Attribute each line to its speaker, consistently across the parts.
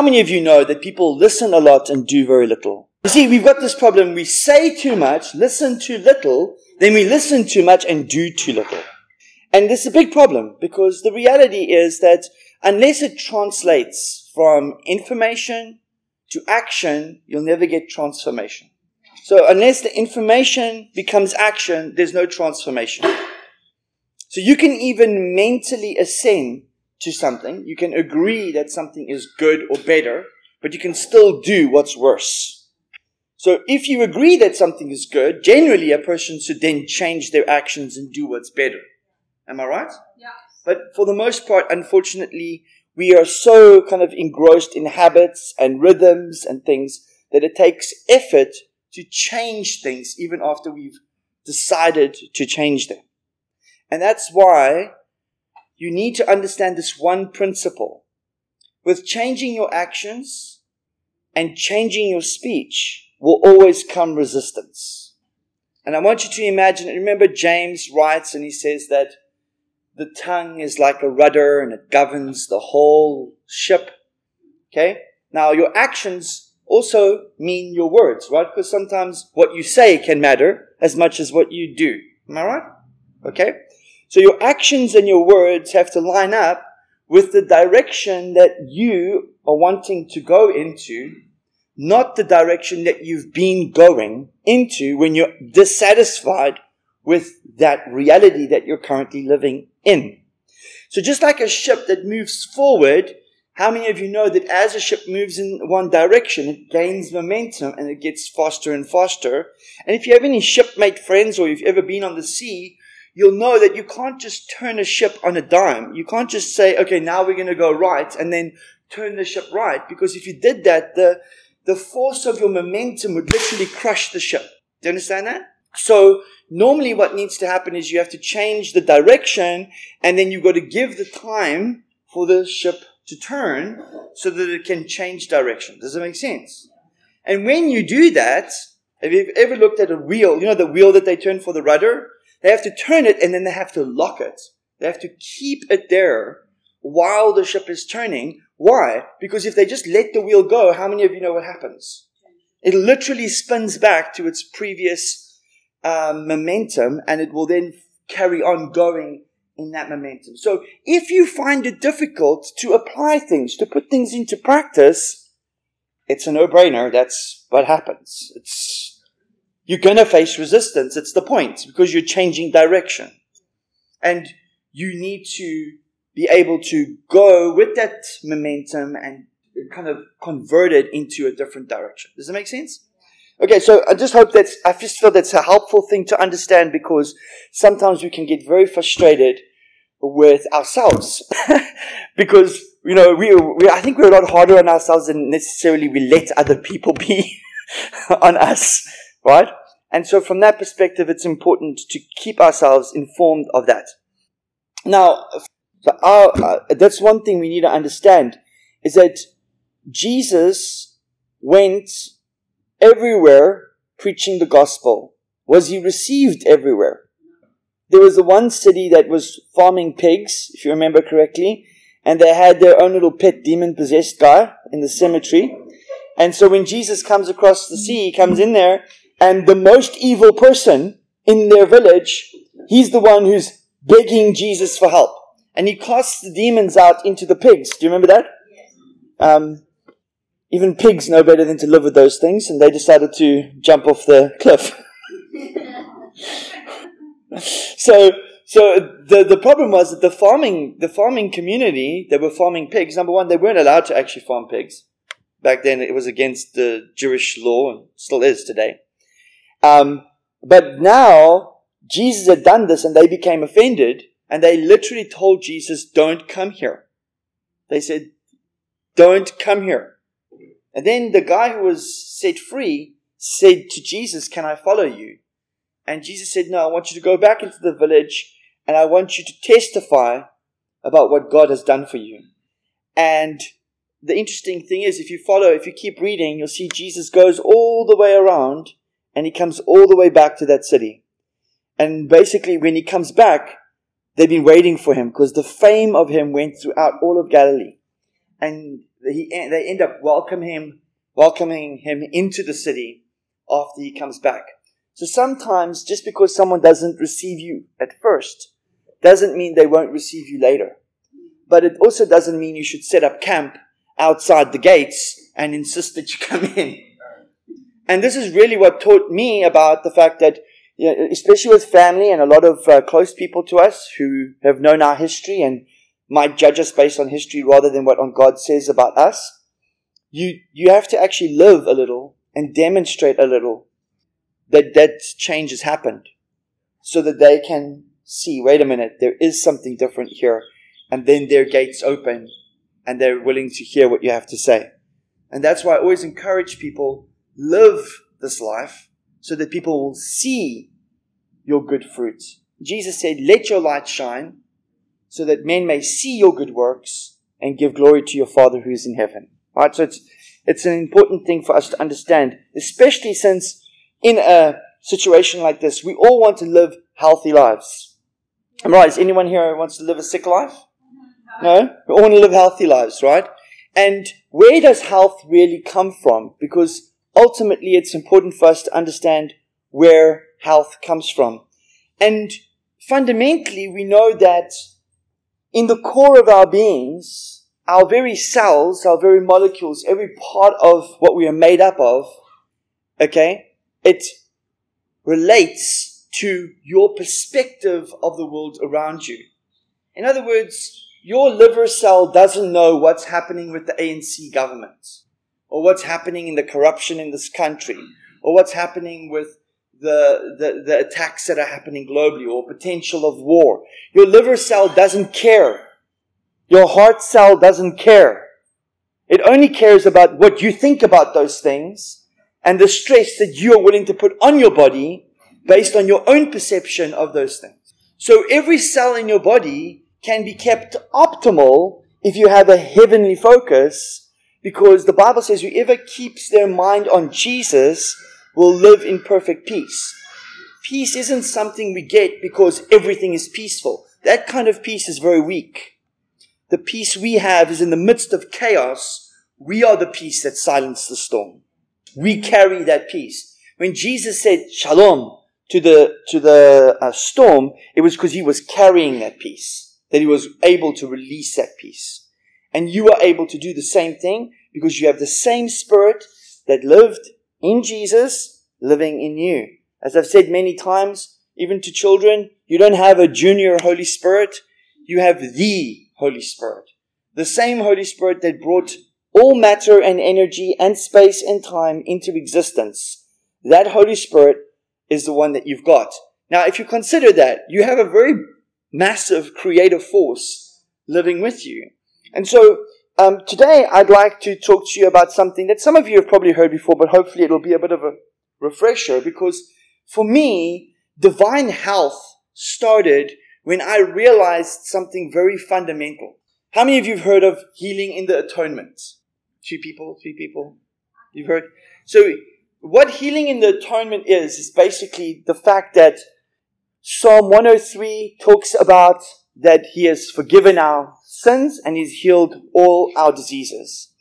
Speaker 1: How many of you know that people listen a lot and do very little? You see, we've got this problem. We say too much, listen too little, then we listen too much and do too little. And this is a big problem because the reality is that unless it translates from information to action, you'll never get transformation. So unless the information becomes action, there's no transformation. So you can even mentally ascend to something. You can agree that something is good or better, but you can still do what's worse. So if you agree that something is good, generally a person should then change their actions and do what's better. Am I right?
Speaker 2: Yeah.
Speaker 1: But for the most part, unfortunately, we are so kind of engrossed in habits and rhythms and things that it takes effort to change things even after we've decided to change them. And that's why you need to understand this one principle. With changing your actions and changing your speech will always come resistance. And I want you to imagine, remember James writes and he says that the tongue is like a rudder and it governs the whole ship. Okay? Now your actions also mean your words, right? Because sometimes what you say can matter as much as what you do. Am I right? Okay? So your actions and your words have to line up with the direction that you are wanting to go into, not the direction that you've been going into when you're dissatisfied with that reality that you're currently living in. So just like a ship that moves forward, how many of you know that as a ship moves in one direction, it gains momentum and it gets faster and faster? And if you have any shipmate friends or you've ever been on the sea, you'll know that you can't just turn a ship on a dime. You can't just say, okay, now we're going to go right and then turn the ship right. Because if you did that, the, the force of your momentum would literally crush the ship. Do you understand that? So normally what needs to happen is you have to change the direction and then you've got to give the time for the ship to turn so that it can change direction. Does that make sense? And when you do that, have you ever looked at a wheel? You know the wheel that they turn for the rudder? They have to turn it and then they have to lock it. They have to keep it there while the ship is turning. Why? Because if they just let the wheel go, how many of you know what happens? It literally spins back to its previous um, momentum and it will then carry on going in that momentum. So if you find it difficult to apply things, to put things into practice, it's a no-brainer. That's what happens. It's you're going to face resistance. It's the point because you're changing direction. And you need to be able to go with that momentum and kind of convert it into a different direction. Does that make sense? Okay, so I just hope that's, I just feel that's a helpful thing to understand because sometimes we can get very frustrated with ourselves because, you know, we, we, I think we're a lot harder on ourselves than necessarily we let other people be on us, right? And so from that perspective, it's important to keep ourselves informed of that. Now, our, uh, that's one thing we need to understand is that Jesus went everywhere preaching the gospel. Was he received everywhere? There was the one city that was farming pigs, if you remember correctly, and they had their own little pet demon possessed guy in the cemetery. And so when Jesus comes across the sea, he comes in there and the most evil person in their village, he's the one who's begging Jesus for help. And he casts the demons out into the pigs. Do you remember that? Um, even pigs know better than to live with those things, and they decided to jump off the cliff. so, so the, the problem was that the farming, the farming community, they were farming pigs. Number one, they weren't allowed to actually farm pigs. Back then, it was against the Jewish law, and still is today. Um, but now Jesus had done this and they became offended and they literally told Jesus, don't come here. They said, don't come here. And then the guy who was set free said to Jesus, can I follow you? And Jesus said, no, I want you to go back into the village and I want you to testify about what God has done for you. And the interesting thing is, if you follow, if you keep reading, you'll see Jesus goes all the way around and he comes all the way back to that city. And basically, when he comes back, they've been waiting for him because the fame of him went throughout all of Galilee. and he, they end up welcome him, welcoming him into the city after he comes back. So sometimes just because someone doesn't receive you at first doesn't mean they won't receive you later. But it also doesn't mean you should set up camp outside the gates and insist that you come in. And this is really what taught me about the fact that, you know, especially with family and a lot of uh, close people to us who have known our history and might judge us based on history rather than what God says about us, you, you have to actually live a little and demonstrate a little that that change has happened so that they can see, wait a minute, there is something different here. And then their gates open and they're willing to hear what you have to say. And that's why I always encourage people live this life so that people will see your good fruits. Jesus said, let your light shine so that men may see your good works and give glory to your Father who is in heaven. Right? So it's, it's an important thing for us to understand, especially since in a situation like this, we all want to live healthy lives. Am right? Is anyone here who wants to live a sick life? No? We all want to live healthy lives, right? And where does health really come from? Because ultimately it's important for us to understand where health comes from. And fundamentally, we know that in the core of our beings, our very cells, our very molecules, every part of what we are made up of, okay, it relates to your perspective of the world around you. In other words, your liver cell doesn't know what's happening with the ANC government, or what's happening in the corruption in this country, or what's happening with the, the, the attacks that are happening globally, or potential of war. Your liver cell doesn't care. Your heart cell doesn't care. It only cares about what you think about those things and the stress that you are willing to put on your body based on your own perception of those things. So every cell in your body can be kept optimal if you have a heavenly focus because the Bible says whoever keeps their mind on Jesus will live in perfect peace. Peace isn't something we get because everything is peaceful. That kind of peace is very weak. The peace we have is in the midst of chaos. We are the peace that silences the storm. We carry that peace. When Jesus said shalom to the, to the uh, storm, it was because he was carrying that peace that he was able to release that peace. And you are able to do the same thing because you have the same spirit that lived in Jesus living in you. As I've said many times, even to children, you don't have a junior Holy Spirit. You have the Holy Spirit. The same Holy Spirit that brought all matter and energy and space and time into existence. That Holy Spirit is the one that you've got. Now, if you consider that, you have a very massive creative force living with you. And so um, today I'd like to talk to you about something that some of you have probably heard before, but hopefully it'll be a bit of a refresher because for me, divine health started when I realized something very fundamental. How many of you have heard of healing in the atonement? Two people, three people? You've heard? So, what healing in the atonement is, is basically the fact that Psalm 103 talks about that he has forgiven our sins and he's healed all our diseases.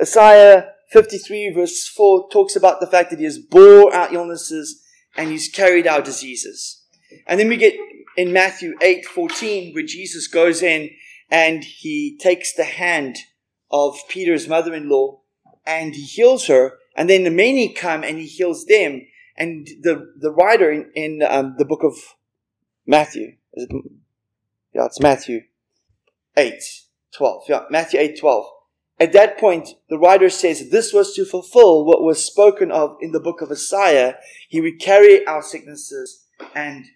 Speaker 1: Isaiah 53 verse 4 talks about the fact that he has bore our illnesses and he's carried our diseases. And then we get in Matthew 8 14 where Jesus goes in and he takes the hand of Peter's mother-in-law and he heals her. And then the many come and he heals them. And the, the writer in, in um, the book of Matthew. Yeah, it's Matthew 8, 12. Yeah, Matthew 8, 12. At that point, the writer says this was to fulfill what was spoken of in the book of Isaiah. He would carry our sicknesses and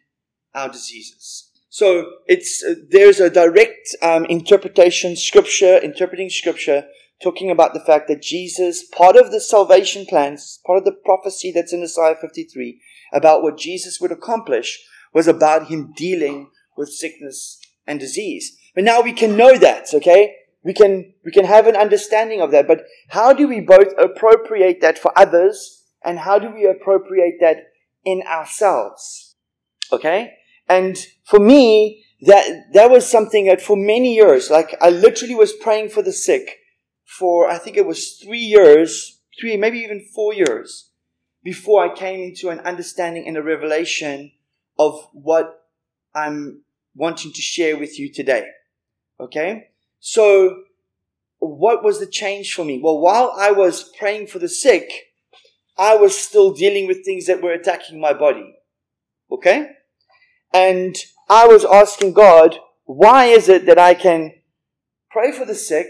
Speaker 1: our diseases. So it's uh, there's a direct um, interpretation, scripture interpreting scripture, talking about the fact that Jesus, part of the salvation plans, part of the prophecy that's in Isaiah 53 about what Jesus would accomplish, was about him dealing with sickness and disease. But now we can know that, okay? We can, we can have an understanding of that. But how do we both appropriate that for others and how do we appropriate that in ourselves? Okay? And for me, that, that was something that for many years, like I literally was praying for the sick for, I think it was three years, three, maybe even four years, before I came into an understanding and a revelation of what I'm wanting to share with you today. Okay? So, what was the change for me? Well, while I was praying for the sick, I was still dealing with things that were attacking my body. Okay? And I was asking God, why is it that I can pray for the sick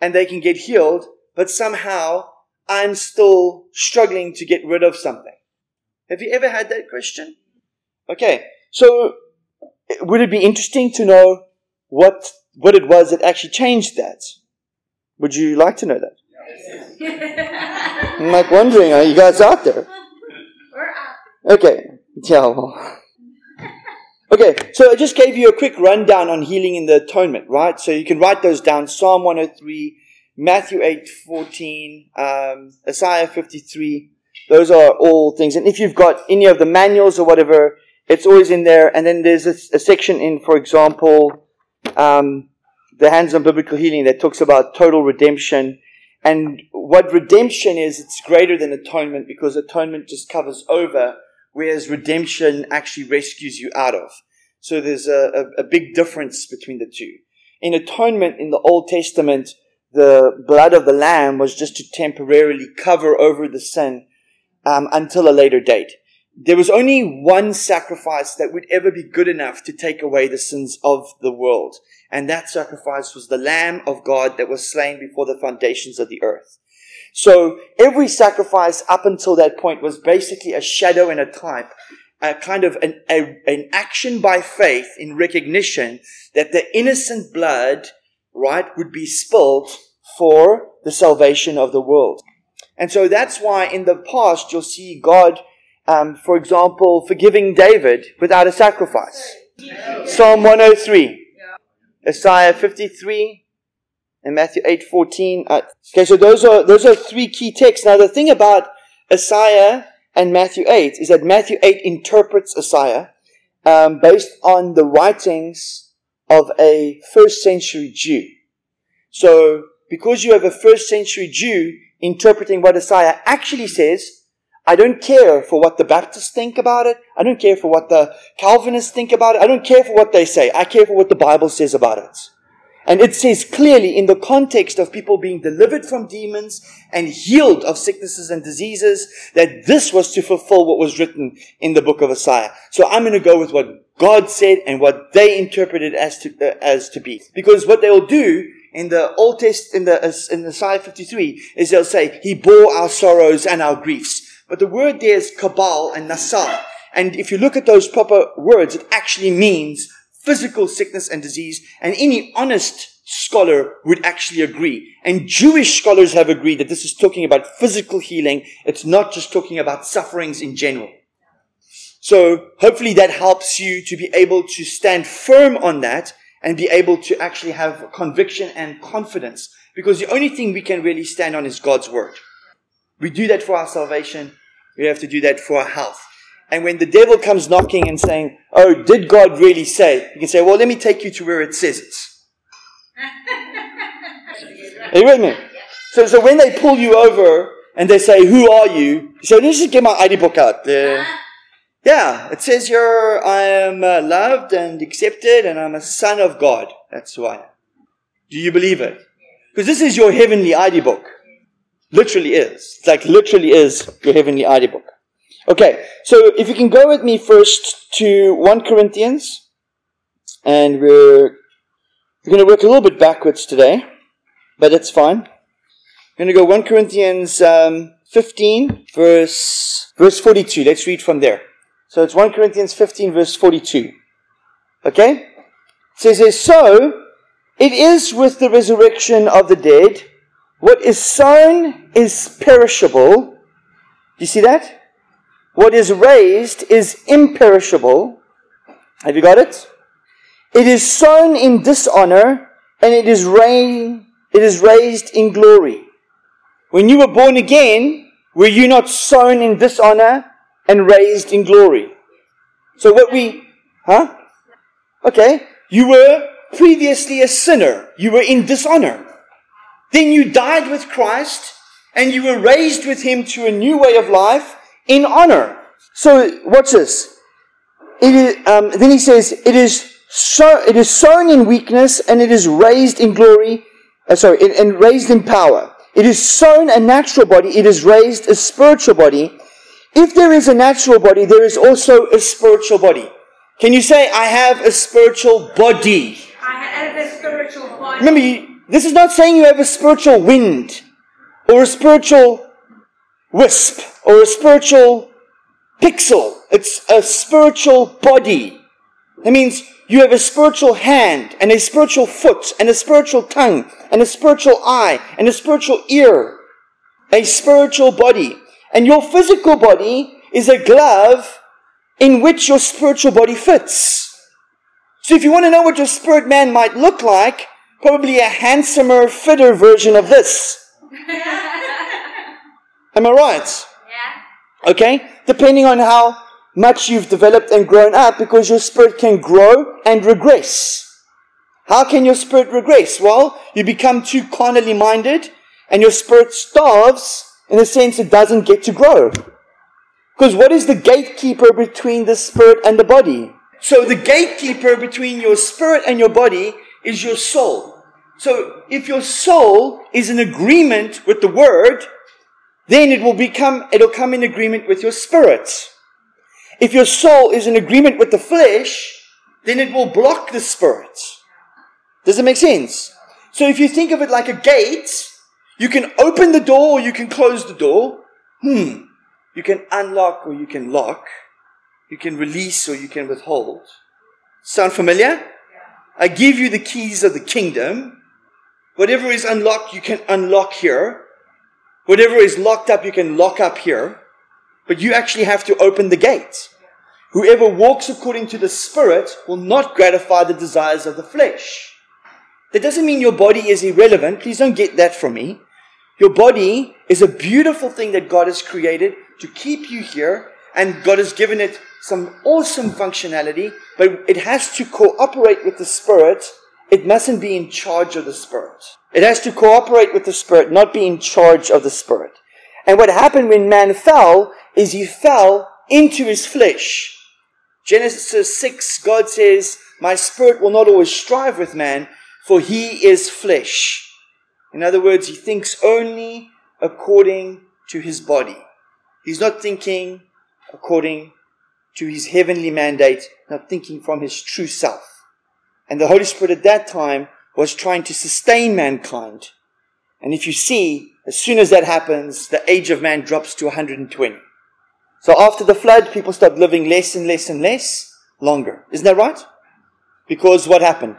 Speaker 1: and they can get healed, but somehow I'm still struggling to get rid of something? Have you ever had that question? Okay, so would it be interesting to know what what it was that actually changed that? Would you like to know that? I'm like wondering, are you guys out there?
Speaker 2: We're out.
Speaker 1: Okay, yeah. Well. Okay, so I just gave you a quick rundown on healing in the atonement, right? So you can write those down: Psalm 103, Matthew 8, 14, um, Isaiah 53. Those are all things. And if you've got any of the manuals or whatever, it's always in there. And then there's a, a section in, for example, um, the Hands on Biblical Healing that talks about total redemption. And what redemption is, it's greater than atonement because atonement just covers over whereas redemption actually rescues you out of. So there's a, a, a, big difference between the two. In atonement in the Old Testament, the blood of the lamb was just to temporarily cover over the sin um, until a later date. There was only one sacrifice that would ever be good enough to take away the sins of the world. And that sacrifice was the Lamb of God that was slain before the foundations of the earth. So every sacrifice up until that point was basically a shadow and a type, a kind of an, a, an action by faith in recognition that the innocent blood, right, would be spilled for the salvation of the world. And so that's why in the past you'll see God, um, for example, forgiving David without a sacrifice. Psalm 103, Isaiah 53, and Matthew 8 14. Uh, okay, so those are, those are three key texts. Now, the thing about Isaiah and Matthew 8 is that Matthew 8 interprets Isaiah um, based on the writings of a first century Jew. So, because you have a first century Jew interpreting what Isaiah actually says, I don't care for what the Baptists think about it. I don't care for what the Calvinists think about it. I don't care for what they say. I care for what the Bible says about it. And it says clearly in the context of people being delivered from demons and healed of sicknesses and diseases that this was to fulfill what was written in the book of Isaiah. So I'm going to go with what God said and what they interpreted as to, uh, as to be. Because what they'll do in the Old Test, in the, in Isaiah 53 is they'll say, He bore our sorrows and our griefs. But the word there is kabal and nasal. And if you look at those proper words, it actually means physical sickness and disease, and any honest scholar would actually agree. And Jewish scholars have agreed that this is talking about physical healing. It's not just talking about sufferings in general. So hopefully that helps you to be able to stand firm on that and be able to actually have conviction and confidence. Because the only thing we can really stand on is God's word. We do that for our salvation. We have to do that for our health. And when the devil comes knocking and saying, Oh, did God really say? You can say, Well, let me take you to where it says it. Are you with me? So, so when they pull you over and they say, Who are you? You say, Let me just get my ID book out. Uh, yeah, it says you're, I am uh, loved and accepted and I'm a son of God. That's who I am. Do you believe it? Because this is your heavenly ID book. Literally is. It's like literally is your heavenly ID book. Okay, so if you can go with me first to 1 Corinthians, and we're, we're going to work a little bit backwards today, but it's fine. We're going to go 1 Corinthians um, 15, verse, verse 42. Let's read from there. So it's 1 Corinthians 15, verse 42. Okay? It says, So, it is with the resurrection of the dead. What is sown is perishable. Do you see that? What is raised is imperishable. Have you got it? It is sown in dishonor and it is rain, it is raised in glory. When you were born again, were you not sown in dishonor and raised in glory? So what we, huh? Okay. You were previously a sinner. You were in dishonor. Then you died with Christ and you were raised with him to a new way of life in honor. So watch this. It is, um, then he says, it is so, it is sown in weakness and it is raised in glory, uh, sorry, and raised in power. It is sown a natural body, it is raised a spiritual body. If there is a natural body, there is also a spiritual body. Can you say, I have a spiritual body?
Speaker 2: I have a spiritual body.
Speaker 1: Remember, this is not saying you have a spiritual wind or a spiritual wisp or a spiritual pixel. It's a spiritual body. That means you have a spiritual hand and a spiritual foot and a spiritual tongue and a spiritual eye and a spiritual ear. A spiritual body. And your physical body is a glove in which your spiritual body fits. So if you want to know what your spirit man might look like, probably a handsomer, fitter version of this. Am I right?
Speaker 2: Yeah.
Speaker 1: Okay? Depending on how much you've developed and grown up, because your spirit can grow and regress. How can your spirit regress? Well, you become too carnally minded, and your spirit starves in the sense it doesn't get to grow. Because what is the gatekeeper between the spirit and the body? So the gatekeeper between your spirit and your body is your soul. So if your soul is in agreement with the word, then it will become, it'll come in agreement with your spirit. If your soul is in agreement with the flesh, then it will block the spirit. Does it make sense? So if you think of it like a gate, you can open the door or you can close the door. Hmm. You can unlock or you can lock. You can release or you can withhold. Sound familiar? I give you the keys of the kingdom. Whatever is unlocked, you can unlock here. Whatever is locked up, you can lock up here. But you actually have to open the gate. Whoever walks according to the Spirit will not gratify the desires of the flesh. That doesn't mean your body is irrelevant. Please don't get that from me. Your body is a beautiful thing that God has created to keep you here, and God has given it some awesome functionality, but it has to cooperate with the Spirit. It mustn't be in charge of the Spirit. It has to cooperate with the Spirit, not be in charge of the Spirit. And what happened when man fell is he fell into his flesh. Genesis 6, God says, My spirit will not always strive with man, for he is flesh. In other words, he thinks only according to his body. He's not thinking according to his heavenly mandate, not thinking from his true self. And the Holy Spirit at that time was trying to sustain mankind. And if you see, as soon as that happens, the age of man drops to 120. So after the flood, people start living less and less and less longer. Isn't that right? Because what happened?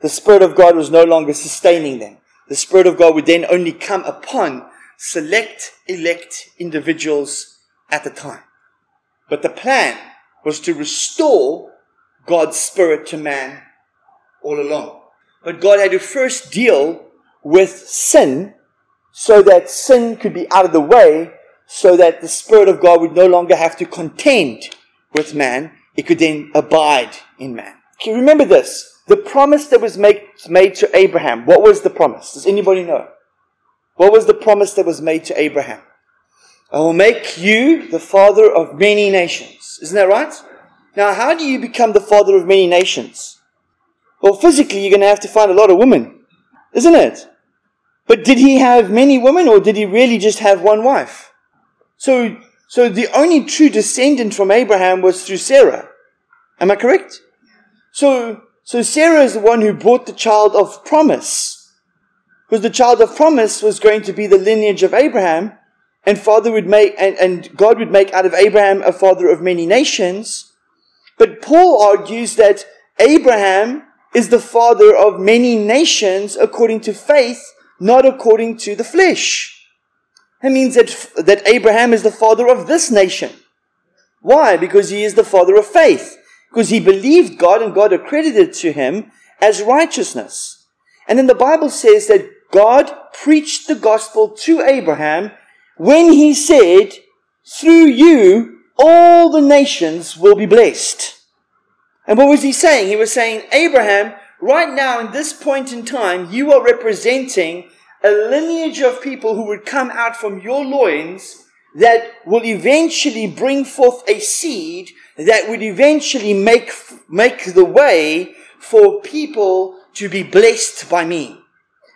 Speaker 1: The Spirit of God was no longer sustaining them. The Spirit of God would then only come upon select, elect individuals at the time. But the plan was to restore God's Spirit to man all along. But God had to first deal with sin so that sin could be out of the way, so that the Spirit of God would no longer have to contend with man. It could then abide in man. You remember this? The promise that was made, made to Abraham. What was the promise? Does anybody know? What was the promise that was made to Abraham? I will make you the father of many nations. Isn't that right? Now, how do you become the father of many nations? Well, physically, you're going to have to find a lot of women, isn't it? But did he have many women or did he really just have one wife? So, so the only true descendant from Abraham was through Sarah. Am I correct? So, so Sarah is the one who brought the child of promise. Because the child of promise was going to be the lineage of Abraham, and father would make, and, and God would make out of Abraham a father of many nations. But Paul argues that Abraham is the father of many nations according to faith, not according to the flesh. That means that, that Abraham is the father of this nation. Why? Because he is the father of faith. Because he believed God and God accredited to him as righteousness. And then the Bible says that God preached the gospel to Abraham when he said, through you, all the nations will be blessed. And what was he saying? He was saying, Abraham, right now in this point in time, you are representing a lineage of people who would come out from your loins that will eventually bring forth a seed that would eventually make, make the way for people to be blessed by me.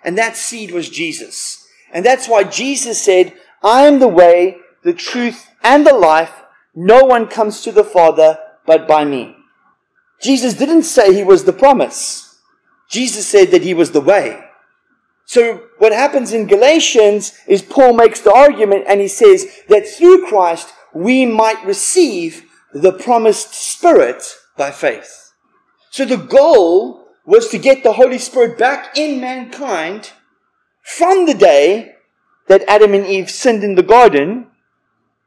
Speaker 1: And that seed was Jesus. And that's why Jesus said, I am the way, the truth, and the life. No one comes to the Father but by me. Jesus didn't say he was the promise. Jesus said that he was the way. So what happens in Galatians is Paul makes the argument and he says that through Christ we might receive the promised Spirit by faith. So the goal was to get the Holy Spirit back in mankind from the day that Adam and Eve sinned in the garden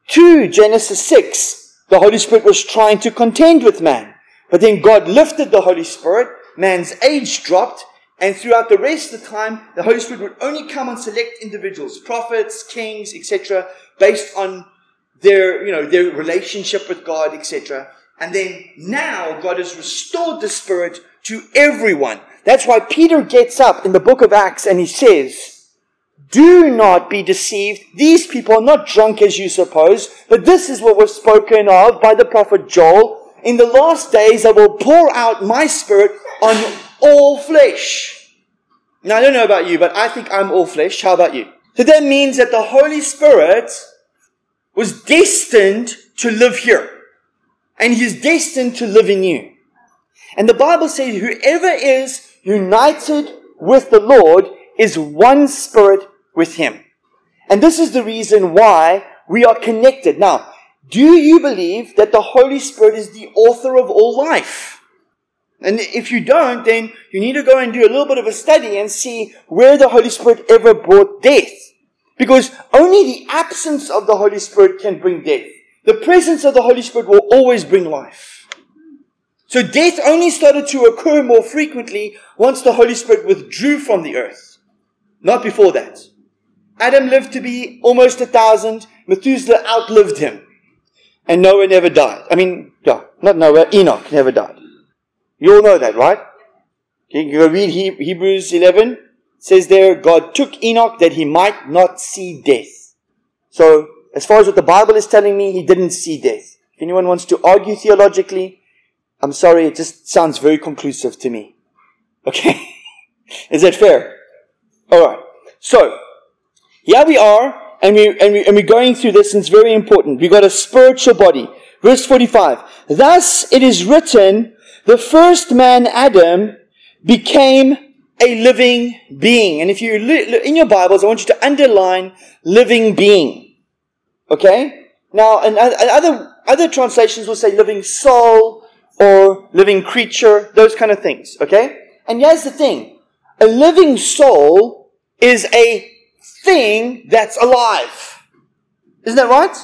Speaker 1: to Genesis 6. The Holy Spirit was trying to contend with man. But then God lifted the Holy Spirit, man's age dropped, and throughout the rest of the time, the Holy Spirit would only come on select individuals, prophets, kings, etc., based on their, you know, their relationship with God, etc. And then now God has restored the Spirit to everyone. That's why Peter gets up in the book of Acts and he says, do not be deceived. These people are not drunk as you suppose, but this is what was spoken of by the prophet Joel. In the last days I will pour out my spirit on all flesh. Now I don't know about you, but I think I'm all flesh. How about you? So that means that the Holy Spirit was destined to live here. And He's destined to live in you. And the Bible says whoever is united with the Lord is one spirit with Him. And this is the reason why we are connected. Now, do you believe that the Holy Spirit is the author of all life? And if you don't, then you need to go and do a little bit of a study and see where the Holy Spirit ever brought death. Because only the absence of the Holy Spirit can bring death. The presence of the Holy Spirit will always bring life. So death only started to occur more frequently once the Holy Spirit withdrew from the earth. Not before that. Adam lived to be almost a thousand. Methuselah outlived him. And Noah never died. I mean, yeah, not Noah, Enoch never died. You all know that, right? You go read Hebrews 11. It says there, God took Enoch that he might not see death. So, as far as what the Bible is telling me, he didn't see death. If anyone wants to argue theologically, I'm sorry, it just sounds very conclusive to me. Okay? is that fair? Alright. So, here we are, and, we, and, we, and we're going through this, and it's very important. We've got a spiritual body. Verse 45. Thus it is written, the first man, Adam, became a living being. And if you in your Bibles, I want you to underline living being. Okay? Now, and other, other translations will say living soul or living creature, those kind of things. Okay? And here's the thing. A living soul is a thing that's alive. Isn't that right?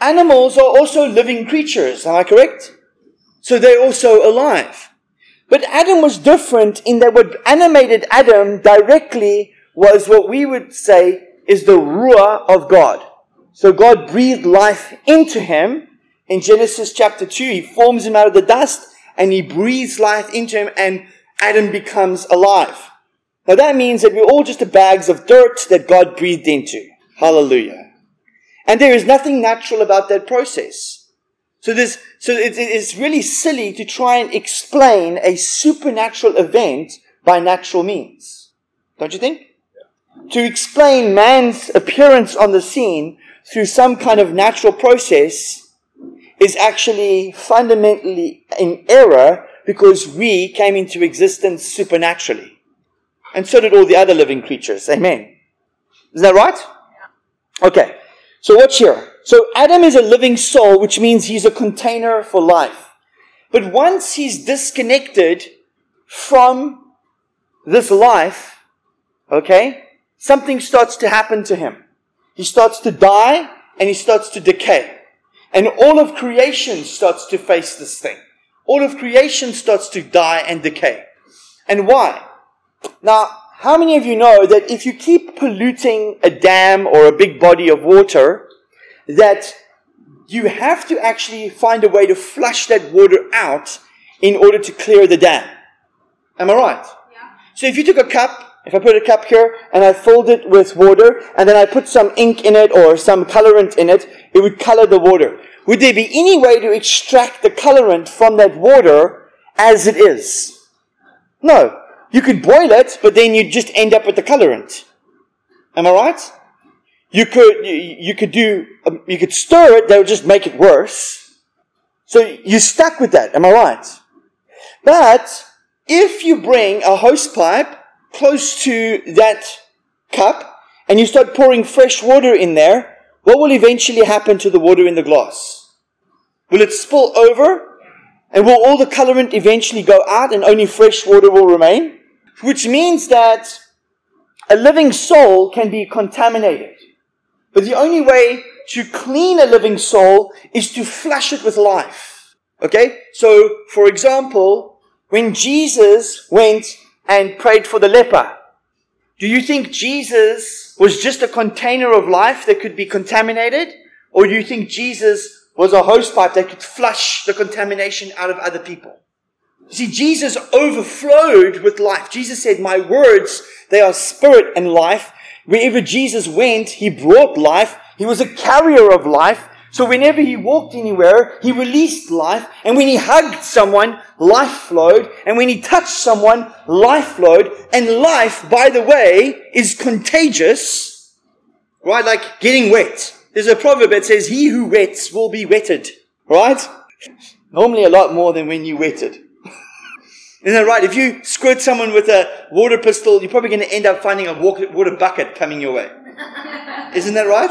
Speaker 1: Animals are also living creatures. Am I correct? So they're also alive. But Adam was different in that what animated Adam directly was what we would say is the Ruah of God. So God breathed life into him. In Genesis chapter 2, he forms him out of the dust and he breathes life into him and Adam becomes alive. Now that means that we're all just the bags of dirt that God breathed into. Hallelujah. And there is nothing natural about that process. So this, so it, it's really silly to try and explain a supernatural event by natural means. Don't you think? To explain man's appearance on the scene through some kind of natural process is actually fundamentally in error because we came into existence supernaturally. And so did all the other living creatures. Amen. Is that right? Okay. So watch here. So Adam is a living soul, which means he's a container for life. But once he's disconnected from this life, okay, something starts to happen to him. He starts to die and he starts to decay. And all of creation starts to face this thing. All of creation starts to die and decay. And why? Now, how many of you know that if you keep polluting a dam or a big body of water, that you have to actually find a way to flush that water out in order to clear the dam. Am I right?
Speaker 2: Yeah.
Speaker 1: So if you took a cup if I put a cup here and I filled it with water and then I put some ink in it or some colorant in it, it would color the water. Would there be any way to extract the colorant from that water as it is? No. You could boil it, but then you'd just end up with the colorant. Am I right? You could, you, you could do, um, you could stir it, that would just make it worse. So you're stuck with that. Am I right? But if you bring a hose pipe close to that cup and you start pouring fresh water in there, what will eventually happen to the water in the glass? Will it spill over? And will all the colorant eventually go out and only fresh water will remain? Which means that a living soul can be contaminated. But the only way to clean a living soul is to flush it with life. Okay? So, for example, when Jesus went and prayed for the leper. Do you think Jesus was just a container of life that could be contaminated? Or do you think Jesus was a hosepipe that could flush the contamination out of other people? See, Jesus overflowed with life. Jesus said, my words, they are spirit and life. Wherever Jesus went, he brought life. He was a carrier of life. So whenever he walked anywhere, he released life. And when he hugged someone, life flowed. And when he touched someone, life flowed. And life, by the way, is contagious. Right? Like getting wet. There's a proverb that says, he who wets will be wetted. Right? Normally a lot more than when you wetted. Isn't that right? If you squirt someone with a water pistol, you're probably going to end up finding a water bucket coming your way. Isn't that right?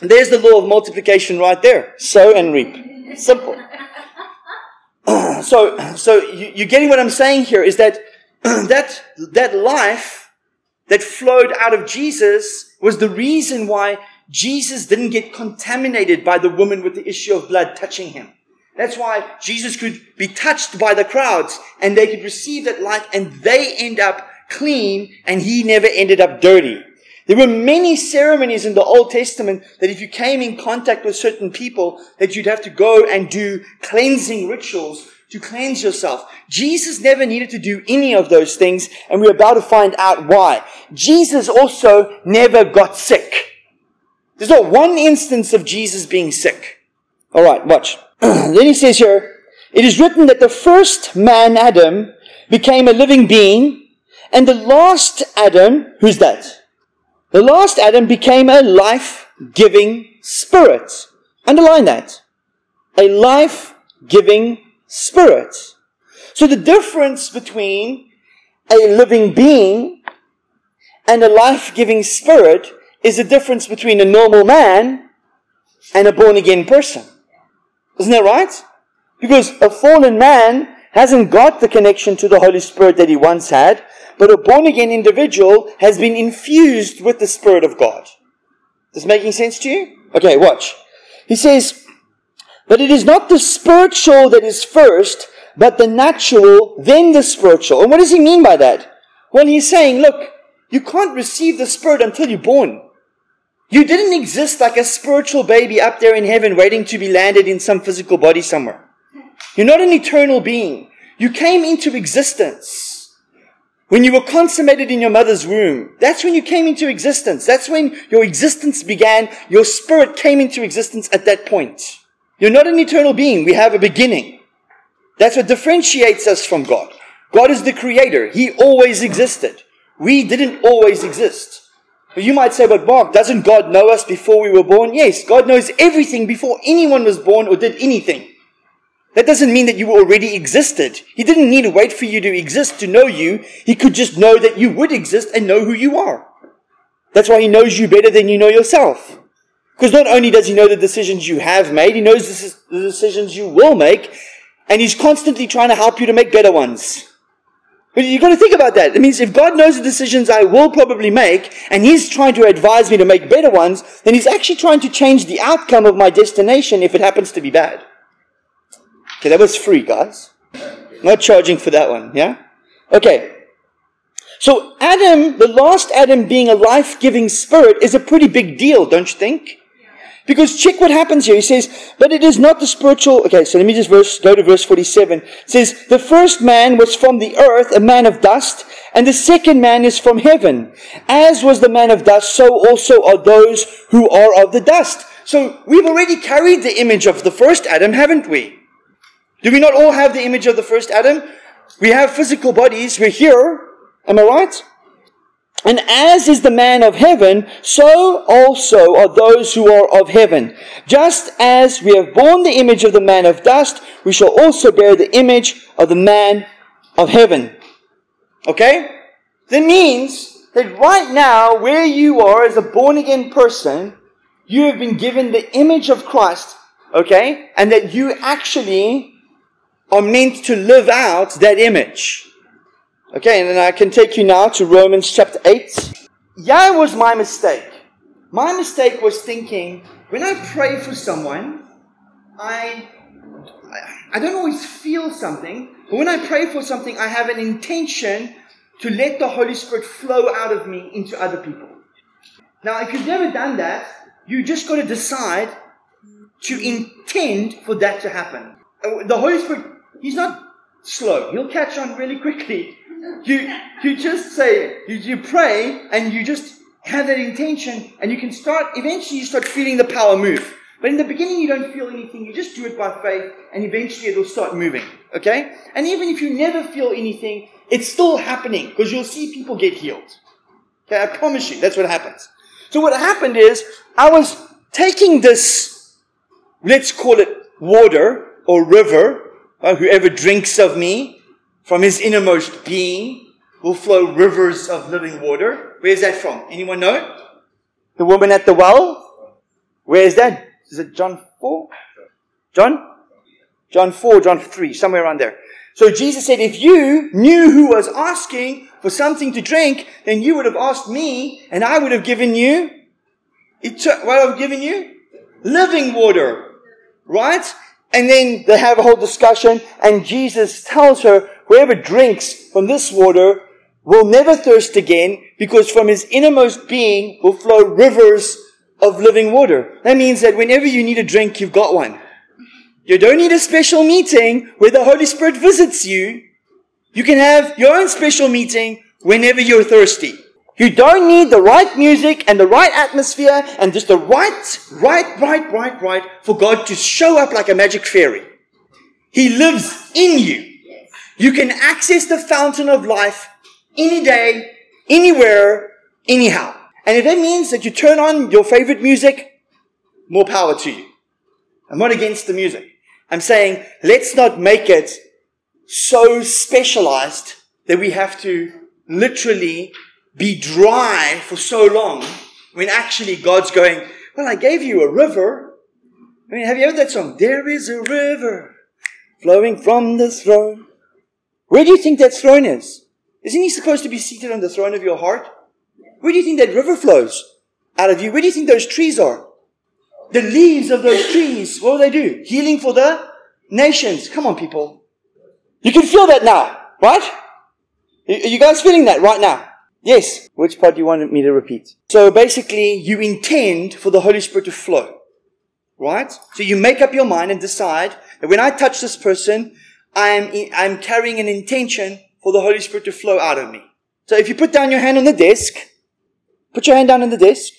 Speaker 1: There's the law of multiplication right there. Sow and reap. Simple. so, so you, you're getting what I'm saying here is that that, that life that flowed out of Jesus was the reason why Jesus didn't get contaminated by the woman with the issue of blood touching him. That's why Jesus could be touched by the crowds and they could receive that life and they end up clean and he never ended up dirty. There were many ceremonies in the Old Testament that if you came in contact with certain people, that you'd have to go and do cleansing rituals to cleanse yourself. Jesus never needed to do any of those things, and we're about to find out why. Jesus also never got sick. There's not one instance of Jesus being sick. Alright, watch. then he says here, it is written that the first man, Adam, became a living being, and the last Adam, who's that? The last Adam became a life giving spirit. Underline that. A life giving spirit. So the difference between a living being and a life giving spirit is the difference between a normal man and a born again person. Isn't that right? Because a fallen man hasn't got the connection to the Holy Spirit that he once had, but a born again individual has been infused with the Spirit of God. Is this making sense to you? Okay, watch. He says, but it is not the spiritual that is first, but the natural, then the spiritual. And what does he mean by that? Well, he's saying, look, you can't receive the Spirit until you're born. You didn't exist like a spiritual baby up there in heaven waiting to be landed in some physical body somewhere. You're not an eternal being. You came into existence. When you were consummated in your mother's womb, that's when you came into existence. That's when your existence began. Your spirit came into existence at that point. You're not an eternal being. We have a beginning. That's what differentiates us from God. God is the creator. He always existed. We didn't always exist. But you might say, but Mark, doesn't God know us before we were born? Yes, God knows everything before anyone was born or did anything. That doesn't mean that you already existed. He didn't need to wait for you to exist to know you. He could just know that you would exist and know who you are. That's why he knows you better than you know yourself. Because not only does he know the decisions you have made, he knows the decisions you will make, and he's constantly trying to help you to make better ones. You've got to think about that. It means if God knows the decisions I will probably make, and He's trying to advise me to make better ones, then He's actually trying to change the outcome of my destination if it happens to be bad. Okay, that was free, guys. Not charging for that one, yeah? Okay. So Adam, the last Adam being a life-giving spirit is a pretty big deal, don't you think? Because check what happens here. He says, but it is not the spiritual. Okay, so let me just verse, go to verse 47. It says, the first man was from the earth, a man of dust, and the second man is from heaven. As was the man of dust, so also are those who are of the dust. So we've already carried the image of the first Adam, haven't we? Do we not all have the image of the first Adam? We have physical bodies. We're here. Am I right? And as is the man of heaven, so also are those who are of heaven. Just as we have borne the image of the man of dust, we shall also bear the image of the man of heaven. Okay? That means that right now, where you are as a born again person, you have been given the image of Christ, okay? And that you actually are meant to live out that image. Okay, and then I can take you now to Romans chapter 8. Yeah, it was my mistake. My mistake was thinking, when I pray for someone, I, I don't always feel something, but when I pray for something, I have an intention to let the Holy Spirit flow out of me into other people. Now, if you've never done that, you just got to decide to intend for that to happen. Uh, the Holy Spirit, He's not slow. He'll catch on really quickly you, you just say, you, you pray and you just have that intention and you can start, eventually you start feeling the power move. But in the beginning you don't feel anything, you just do it by faith and eventually it'll start moving. Okay? And even if you never feel anything, it's still happening because you'll see people get healed. Okay, I promise you, that's what happens. So what happened is, I was taking this, let's call it water or river, uh, whoever drinks of me, from his innermost being will flow rivers of living water. Where's that from? Anyone know? The woman at the well? Where is that? Is it John 4? John? John 4, John 3, somewhere around there. So Jesus said, if you knew who was asking for something to drink, then you would have asked me, and I would have given you, what I've given you? Living water. Right? And then they have a whole discussion, and Jesus tells her, whoever drinks from this water will never thirst again, because from his innermost being will flow rivers of living water. That means that whenever you need a drink, you've got one. You don't need a special meeting where the Holy Spirit visits you. You can have your own special meeting whenever you're thirsty. You don't need the right music and the right atmosphere and just the right, right, right, right, right for God to show up like a magic fairy. He lives in you. You can access the fountain of life any day, anywhere, anyhow. And if that means that you turn on your favorite music, more power to you. I'm not against the music. I'm saying let's not make it so specialized that we have to literally be dry for so long when actually God's going, well, I gave you a river. I mean, have you heard that song? There is a river flowing from the throne. Where do you think that throne is? Isn't he supposed to be seated on the throne of your heart? Where do you think that river flows out of you? Where do you think those trees are? The leaves of those trees, what do they do? Healing for the nations. Come on, people. You can feel that now, right? Are you guys feeling that right now? Yes. Which part do you want me to repeat? So basically, you intend for the Holy Spirit to flow. Right? So you make up your mind and decide that when I touch this person, I'm, I'm carrying an intention for the Holy Spirit to flow out of me. So if you put down your hand on the desk, put your hand down on the desk,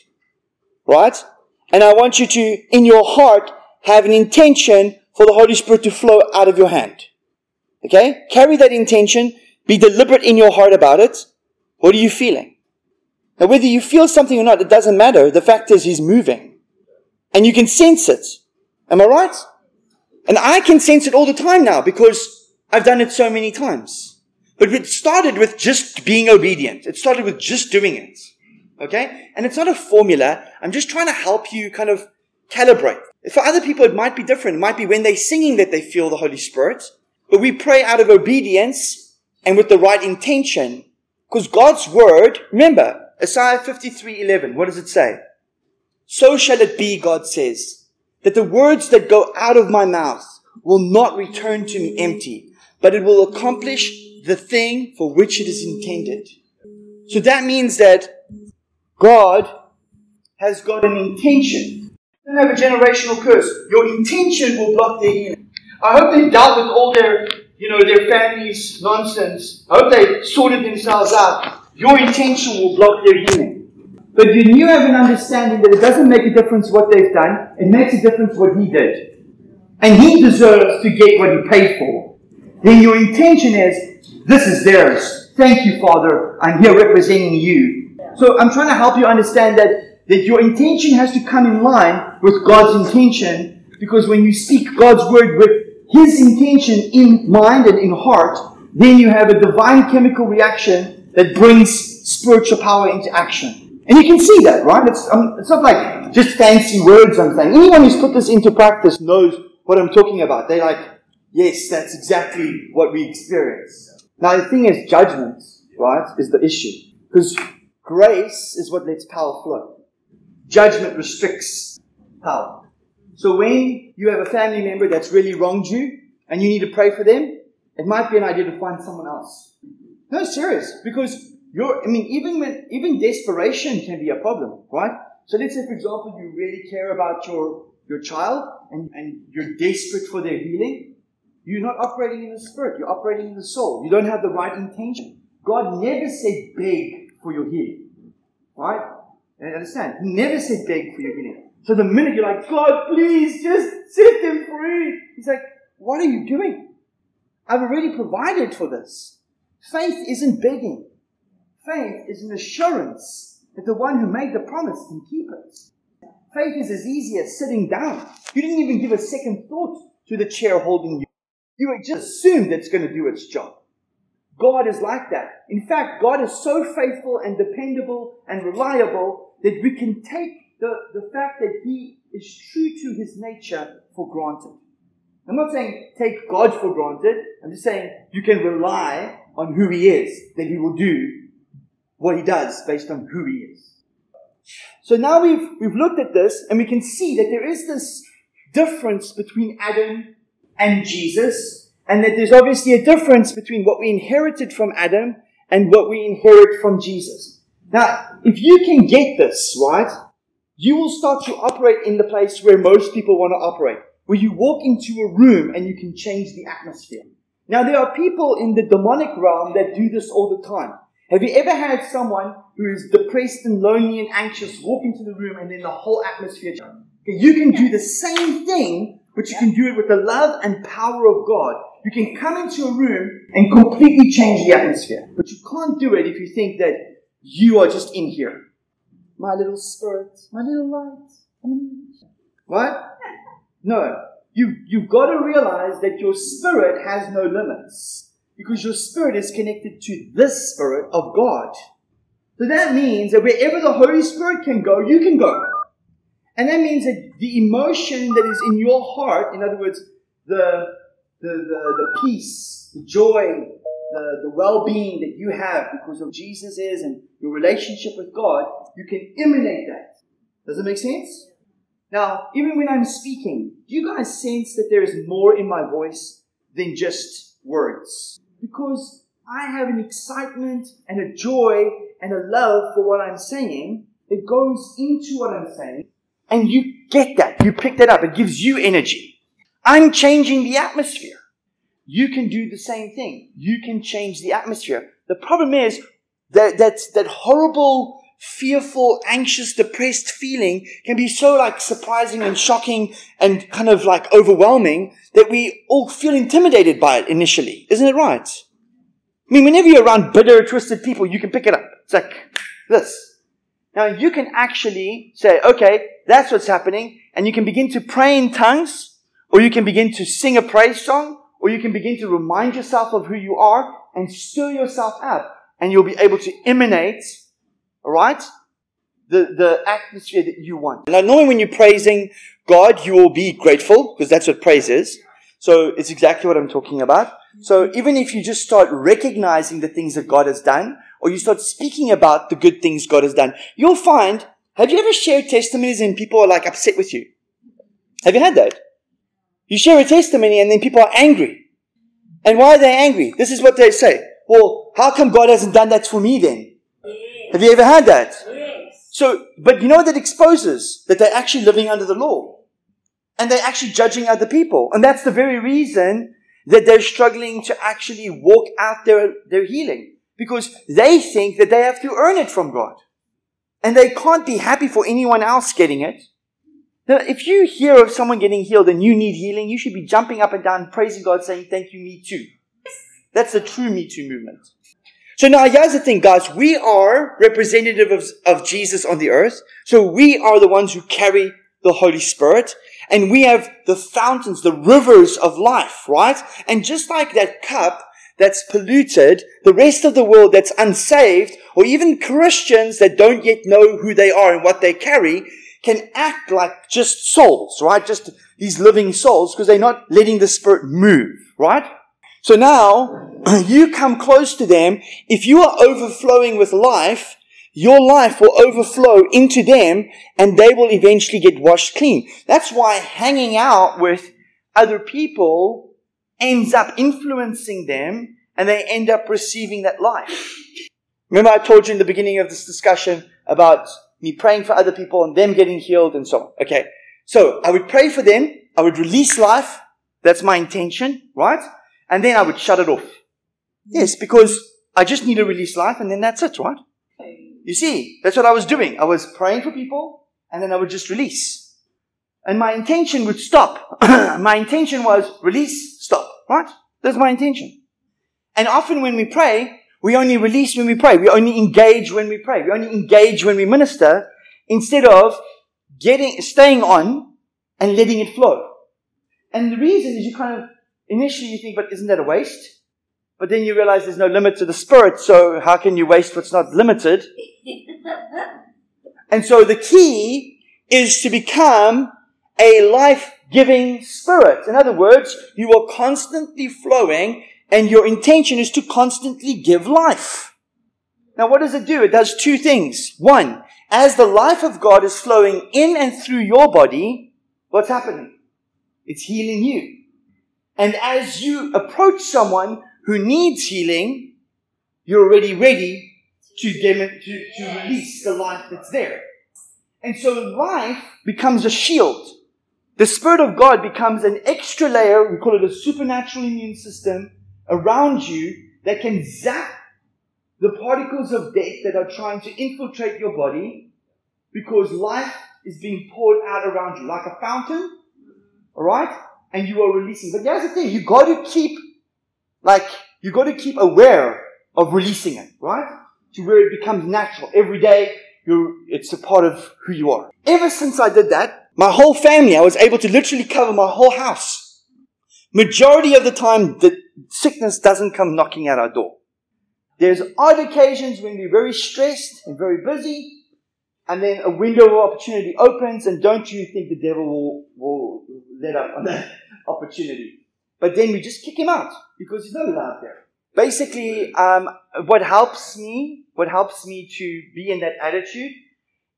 Speaker 1: right? And I want you to, in your heart, have an intention for the Holy Spirit to flow out of your hand. Okay? Carry that intention. Be deliberate in your heart about it. What are you feeling? Now, whether you feel something or not, it doesn't matter. The fact is, he's moving. And you can sense it. Am I right? And I can sense it all the time now because I've done it so many times. But it started with just being obedient. It started with just doing it. Okay? And it's not a formula. I'm just trying to help you kind of calibrate. For other people, it might be different. It might be when they're singing that they feel the Holy Spirit. But we pray out of obedience and with the right intention because God's word, remember, Isaiah 53, 11, what does it say? So shall it be, God says, that the words that go out of my mouth will not return to me empty, but it will accomplish the thing for which it is intended. So that means that God has got an intention. Don't have a generational curse. Your intention will block their healing. I hope they dealt with all their, you know, their family's nonsense. I hope they sorted themselves out. Your intention will block their healing. But you have an understanding that it doesn't make a difference what they've done, it makes a difference what he did. And he deserves to get what he paid for. Then your intention is, this is theirs. Thank you, Father. I'm here representing you. So I'm trying to help you understand that, that your intention has to come in line with God's intention because when you speak God's word with his intention in mind and in heart, then you have a divine chemical reaction that brings spiritual power into action. And you can see that, right? It's, um, it's not like just fancy words I'm saying. Anyone who's put this into practice knows what I'm talking about. They're like, yes, that's exactly what we experience. Now, the thing is, judgment, right, is the issue. Because grace is what lets power flow. Judgment restricts power. So when you have a family member that's really wronged you and you need to pray for them, it might be an idea to find someone else. No, serious. Because you're, I mean, even when, even desperation can be a problem, right? So let's say, for example, you really care about your, your child and, and you're desperate for their healing. You're not operating in the spirit, you're operating in the soul. You don't have the right intention. God never said beg for your healing. Right? And understand? He never said beg for your healing. So the minute you're like, God, please just set them free, He's like, what are you doing? I've already provided for this. Faith isn't begging. Faith is an assurance that the one who made the promise can keep it. Faith is as easy as sitting down. You didn't even give a second thought to the chair holding you. You just assumed it's going to do its job. God is like that. In fact, God is so faithful and dependable and reliable that we can take the, the fact that He is true to His nature for granted. I'm not saying take God for granted. I'm just saying you can rely on who He is, that He will do what He does based on who He is. So now we've, we've looked at this and we can see that there is this difference between Adam and Jesus, and that there's obviously a difference between what we inherited from Adam and what we inherit from Jesus. Now, if you can get this, right, you will start to operate in the place where most people want to operate, where you walk into a room and you can change the atmosphere. Now, there are people in the demonic realm that do this all the time. Have you ever had someone who is depressed and lonely and anxious walk into the room and then the whole atmosphere changes? You can do the same thing, but you can do it with the love and power of God. You can come into a room and completely change the atmosphere. But you can't do it if you think that you are just in here. My little spirit, my little light. What? No. You, you've got to realize that your spirit has no limits because your spirit is connected to this spirit of God. So that means that wherever the Holy Spirit can go, you can go. And that means that the emotion that is in your heart, in other words, the, the, the, the peace, the joy, the, the well being that you have because of Jesus is and your relationship with God, you can emanate that. Does it make sense? Now, even when I'm speaking, do you guys sense that there is more in my voice than just words? Because I have an excitement and a joy and a love for what I'm saying that goes into what I'm saying. And you get that. You pick that up. It gives you energy. I'm changing the atmosphere. You can do the same thing. You can change the atmosphere. The problem is that that, that horrible, fearful, anxious, depressed feeling can be so like surprising and shocking and kind of like overwhelming that we all feel intimidated by it initially. Isn't it right? I mean, whenever you're around bitter, twisted people, you can pick it up. It's like this. Now you can actually say, okay, that's what's happening, and you can begin to pray in tongues, or you can begin to sing a praise song, or you can begin to remind yourself of who you are and stir yourself up, and you'll be able to emanate, alright, the, the atmosphere that you want. Now, knowing when you're praising God, you will be grateful, because that's what praise is. So it's exactly what I'm talking about. So even if you just start recognizing the things that God has done, or you start speaking about the good things God has done, you'll find, have you ever shared testimonies and people are like upset with you? Have you had that? You share a testimony and then people are angry. And why are they angry? This is what they say. Well, how come God hasn't done that for me then? Have you ever had that?
Speaker 2: Yes.
Speaker 1: So, but you know what that exposes? That they're actually living under the law. And they're actually judging other people. And that's the very reason that they're struggling to actually walk out their, their healing. Because they think that they have to earn it from God. And they can't be happy for anyone else getting it. Now, if you hear of someone getting healed and you need healing, you should be jumping up and down, praising God, saying, Thank you, me too. That's the true Me Too movement. So now here's the thing, guys. We are representatives of, of Jesus on the earth. So we are the ones who carry the Holy Spirit. And we have the fountains, the rivers of life, right? And just like that cup that's polluted, the rest of the world that's unsaved, or even Christians that don't yet know who they are and what they carry, can act like just souls, right? Just these living souls, because they're not letting the Spirit move, right? So now, you come close to them. If you are overflowing with life, your life will overflow into them and they will eventually get washed clean. That's why hanging out with other people ends up influencing them and they end up receiving that life. Remember I told you in the beginning of this discussion about me praying for other people and them getting healed and so on. Okay. So I would pray for them. I would release life. That's my intention, right? And then I would shut it off. Yes, because I just need to release life and then that's it, right? You see, that's what I was doing. I was praying for people and then I would just release. And my intention would stop. my intention was release, stop, right? That's my intention. And often when we pray, we only release when we pray. We only engage when we pray. We only engage when we minister instead of getting, staying on and letting it flow. And the reason is you kind of, initially you think, but isn't that a waste? But then you realize there's no limit to the spirit, so how can you waste what's not limited? and so the key is to become a life giving spirit. In other words, you are constantly flowing and your intention is to constantly give life. Now, what does it do? It does two things. One, as the life of God is flowing in and through your body, what's happening? It's healing you. And as you approach someone who needs healing, you're already ready to, dem- to, to release the life that's there. And so life becomes a shield. The Spirit of God becomes an extra layer, we call it a supernatural immune system, around you that can zap the particles of death that are trying to infiltrate your body because life is being poured out around you like a fountain. Alright? And you are releasing. But here's the thing, you gotta keep like, you got to keep aware of releasing it, right? To where it becomes natural. Every day, you're, it's a part of who you are. Ever since I did that, my whole family, I was able to literally cover my whole house. Majority of the time, the sickness doesn't come knocking at our door. There's odd occasions when we're very stressed and very busy, and then a window of opportunity opens, and don't you think the devil will, will let up on that opportunity? But then we just kick him out because he's not allowed there. Basically, um, what helps me, what helps me to be in that attitude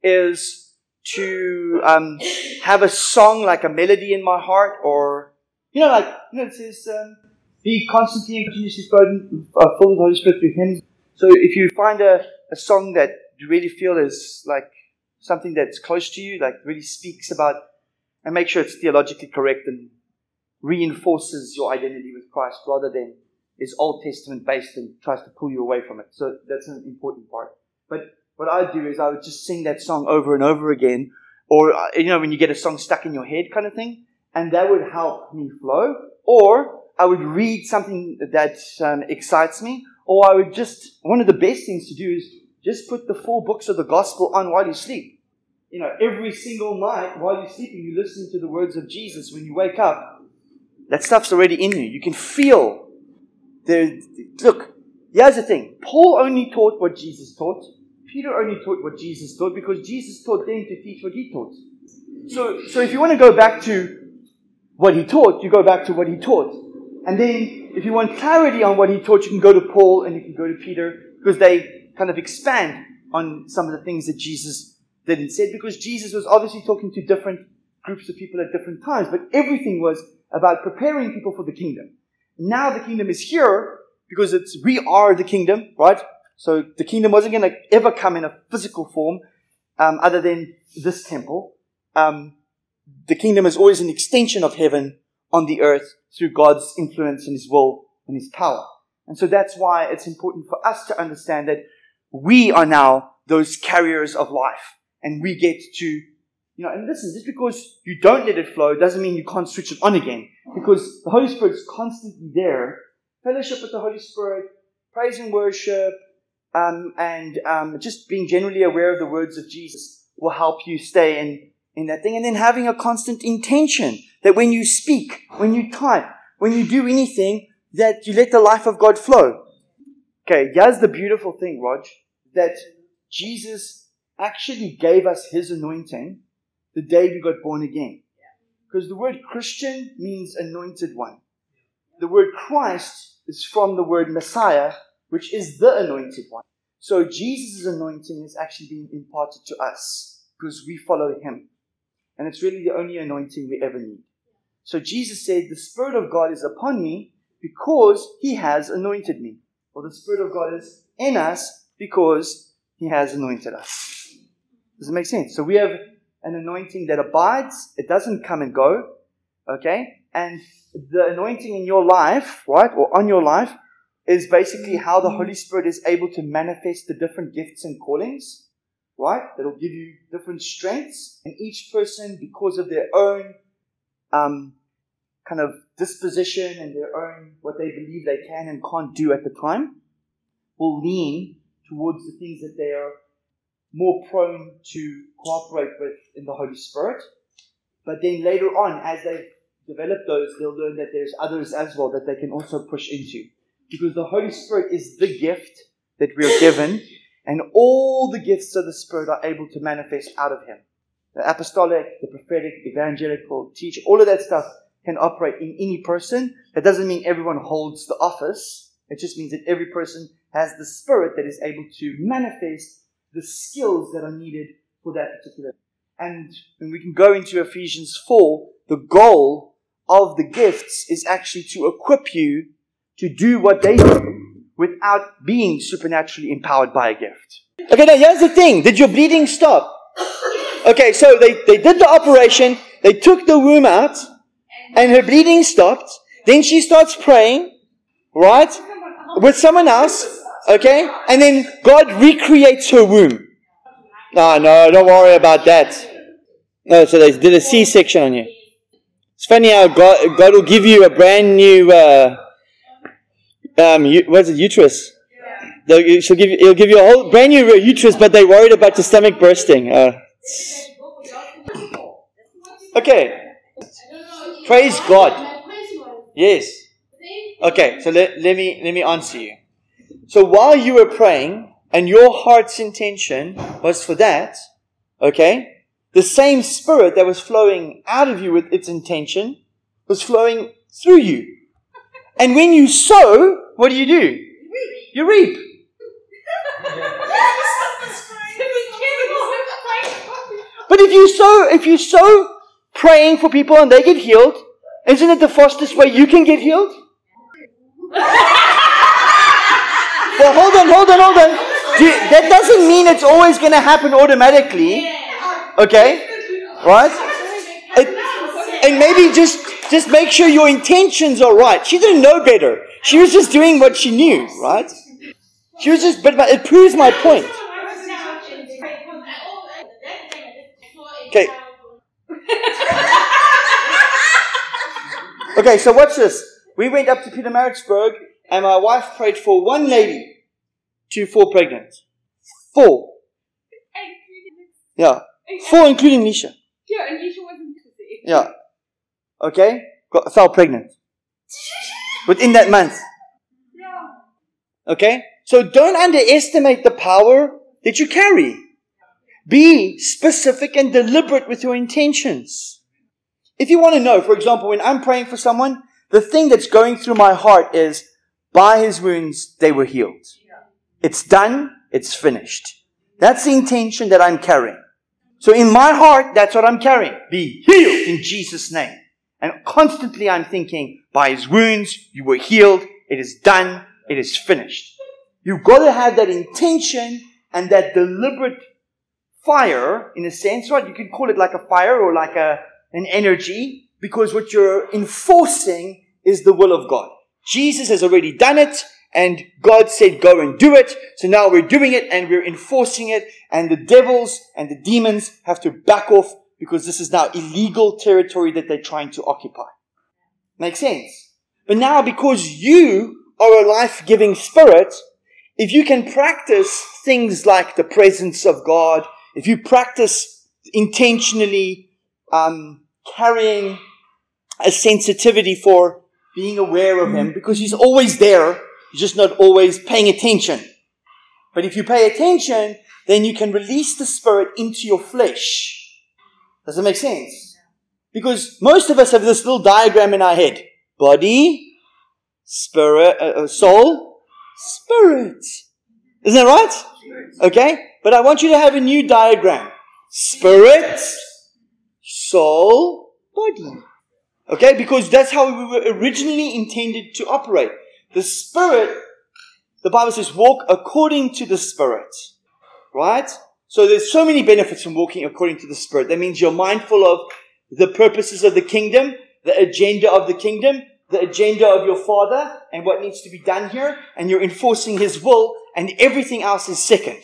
Speaker 1: is to um, have a song like a melody in my heart, or you know, like you know, it says, um, "Be constantly and continuously filled, uh, with the Holy Spirit through hymns." So, if you find a, a song that you really feel is like something that's close to you, like really speaks about, and make sure it's theologically correct and reinforces your identity with Christ rather than is Old Testament based and tries to pull you away from it. So that's an important part. But what I would do is I would just sing that song over and over again, or uh, you know when you get a song stuck in your head, kind of thing, and that would help me flow. Or I would read something that um, excites me, or I would just one of the best things to do is just put the four books of the gospel on while you sleep. You know, every single night while you're sleeping, you listen to the words of Jesus. When you wake up, that stuff's already in you. You can feel the look. Here's the thing: Paul only taught what Jesus taught. Peter only taught what Jesus taught because Jesus taught them to teach what he taught. So, so if you want to go back to what he taught, you go back to what he taught. And then, if you want clarity on what he taught, you can go to Paul and you can go to Peter because they kind of expand on some of the things that Jesus did and said because Jesus was obviously talking to different groups of people at different times, but everything was about preparing people for the kingdom. Now the kingdom is here because it's, we are the kingdom, right? So the kingdom wasn't going to ever come in a physical form um, other than this temple. Um, the kingdom is always an extension of heaven on the earth through God's influence and His will and His power. And so that's why it's important for us to understand that we are now those carriers of life and we get to, you know, and listen, just because you don't let it flow doesn't mean you can't switch it on again because the Holy Spirit's constantly there. Fellowship with the Holy Spirit, praise and worship, um, and um, just being generally aware of the words of Jesus will help you stay in, in that thing. And then having a constant intention that when you speak, when you type, when you do anything, that you let the life of God flow. Okay, here's the beautiful thing, Rog, that Jesus actually gave us his anointing the day we got born again. Because the word Christian means anointed one. The word Christ is from the word Messiah, which is the anointed one. So Jesus' anointing is actually being imparted to us because we follow him. And it's really the only anointing we ever need. So Jesus said, The Spirit of God is upon me because he has anointed me. Or the Spirit of God is in us because he has anointed us. Does it make sense? So we have an anointing that abides, it doesn't come and go. Okay? And the anointing in your life, right, or on your life, is basically how the Holy Spirit is able to manifest the different gifts and callings, right? That'll give you different strengths, and each person, because of their own um, kind of disposition and their own what they believe they can and can't do at the time, will lean towards the things that they are more prone to cooperate with in the Holy Spirit. But then later on, as they develop those, they'll learn that there's others as well that they can also push into because the Holy Spirit is the gift that we are given, and all the gifts of the Spirit are able to manifest out of Him. The apostolic, the prophetic, evangelical, teach, all of that stuff can operate in any person. That doesn't mean everyone holds the office. It just means that every person has the Spirit that is able to manifest the skills that are needed for that particular. And when we can go into Ephesians 4, the goal of the gifts is actually to equip you to do what they do without being supernaturally empowered by a gift. Okay, now here's the thing. Did your bleeding stop? Okay, so they, they did the operation, they took the womb out, and her bleeding stopped. Then she starts praying, right? With someone else, okay? And then God recreates her womb. No, no, don't worry about that. No, so they did a C section on you. It's funny how God, God will give you a brand new, uh, um, what is it, uterus? They'll, she'll give you, he'll give you a whole brand new uterus, but they're worried about your stomach bursting. Uh, okay. Praise God. Yes. Okay, so let, let me let me answer you. So while you were praying and your heart's intention was for that, okay, the same spirit that was flowing out of you with its intention was flowing through you. And when you sow, what do you do? You reap. but if you sow, if you sow praying for people and they get healed, isn't it the fastest way you can get healed? well, hold on, hold on, hold on. Do, that doesn't mean it's always going to happen automatically. Okay? Right? It, and maybe just just make sure your intentions are right. She didn't know better. She was just doing what she knew, right? She was just, but, but it proves my point. Okay. okay, so watch this. We went up to Pietermaritzburg and my wife prayed for one lady to fall pregnant. Four. Yeah. Four including Nisha.
Speaker 2: Yeah, and Nisha wasn't
Speaker 1: Yeah. Okay? Got, fell pregnant. Within that month. Yeah. Okay? So don't underestimate the power that you carry. Be specific and deliberate with your intentions. If you want to know, for example, when I'm praying for someone, the thing that's going through my heart is, by his wounds, they were healed. It's done. It's finished. That's the intention that I'm carrying. So in my heart, that's what I'm carrying. Be healed in Jesus' name. And constantly I'm thinking, by his wounds, you were healed. It is done. It is finished. You've got to have that intention and that deliberate fire, in a sense, right? You could call it like a fire or like a, an energy, because what you're enforcing is the will of God. Jesus has already done it, and God said, go and do it. So now we're doing it and we're enforcing it, and the devils and the demons have to back off because this is now illegal territory that they're trying to occupy. Makes sense? But now because you are a life-giving spirit, if you can practice things like the presence of God, if you practice intentionally um, carrying a sensitivity for being aware of Him, because He's always there, He's just not always paying attention. But if you pay attention, then you can release the Spirit into your flesh. Does that make sense? Because most of us have this little diagram in our head body, spirit, uh, uh soul, spirit. Isn't that right? Okay? But I want you to have a new diagram. Spirit, soul, body. Okay? Because that's how we were originally intended to operate. The spirit, the Bible says, walk according to the spirit. Right? So there's so many benefits from walking according to the spirit. That means you're mindful of the purposes of the kingdom, the agenda of the kingdom, the agenda of your father and what needs to be done here, and you're enforcing his will, and everything else is second.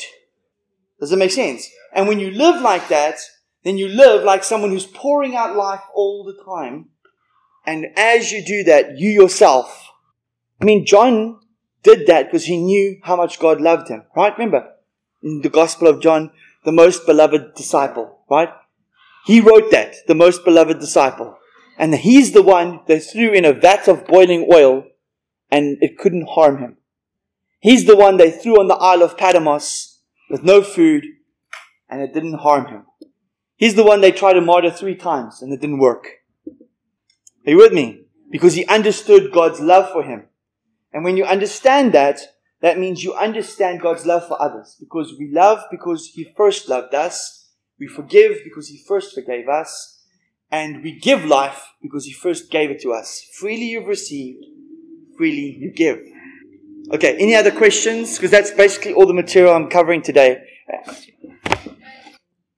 Speaker 1: Does it make sense? And when you live like that, then you live like someone who's pouring out life all the time. And as you do that, you yourself, I mean, John did that because he knew how much God loved him, right? Remember, in the Gospel of John, the most beloved disciple, right? He wrote that, the most beloved disciple. And he's the one they threw in a vat of boiling oil and it couldn't harm him. He's the one they threw on the Isle of Patmos with no food and it didn't harm him. He's the one they tried to martyr three times and it didn't work. Are you with me? Because he understood God's love for him. And when you understand that, that means you understand God's love for others. Because we love because he first loved us. We forgive because he first forgave us and we give life because He first gave it to us. Freely you've received, freely you give. Okay, any other questions? Because that's basically all the material I'm covering today.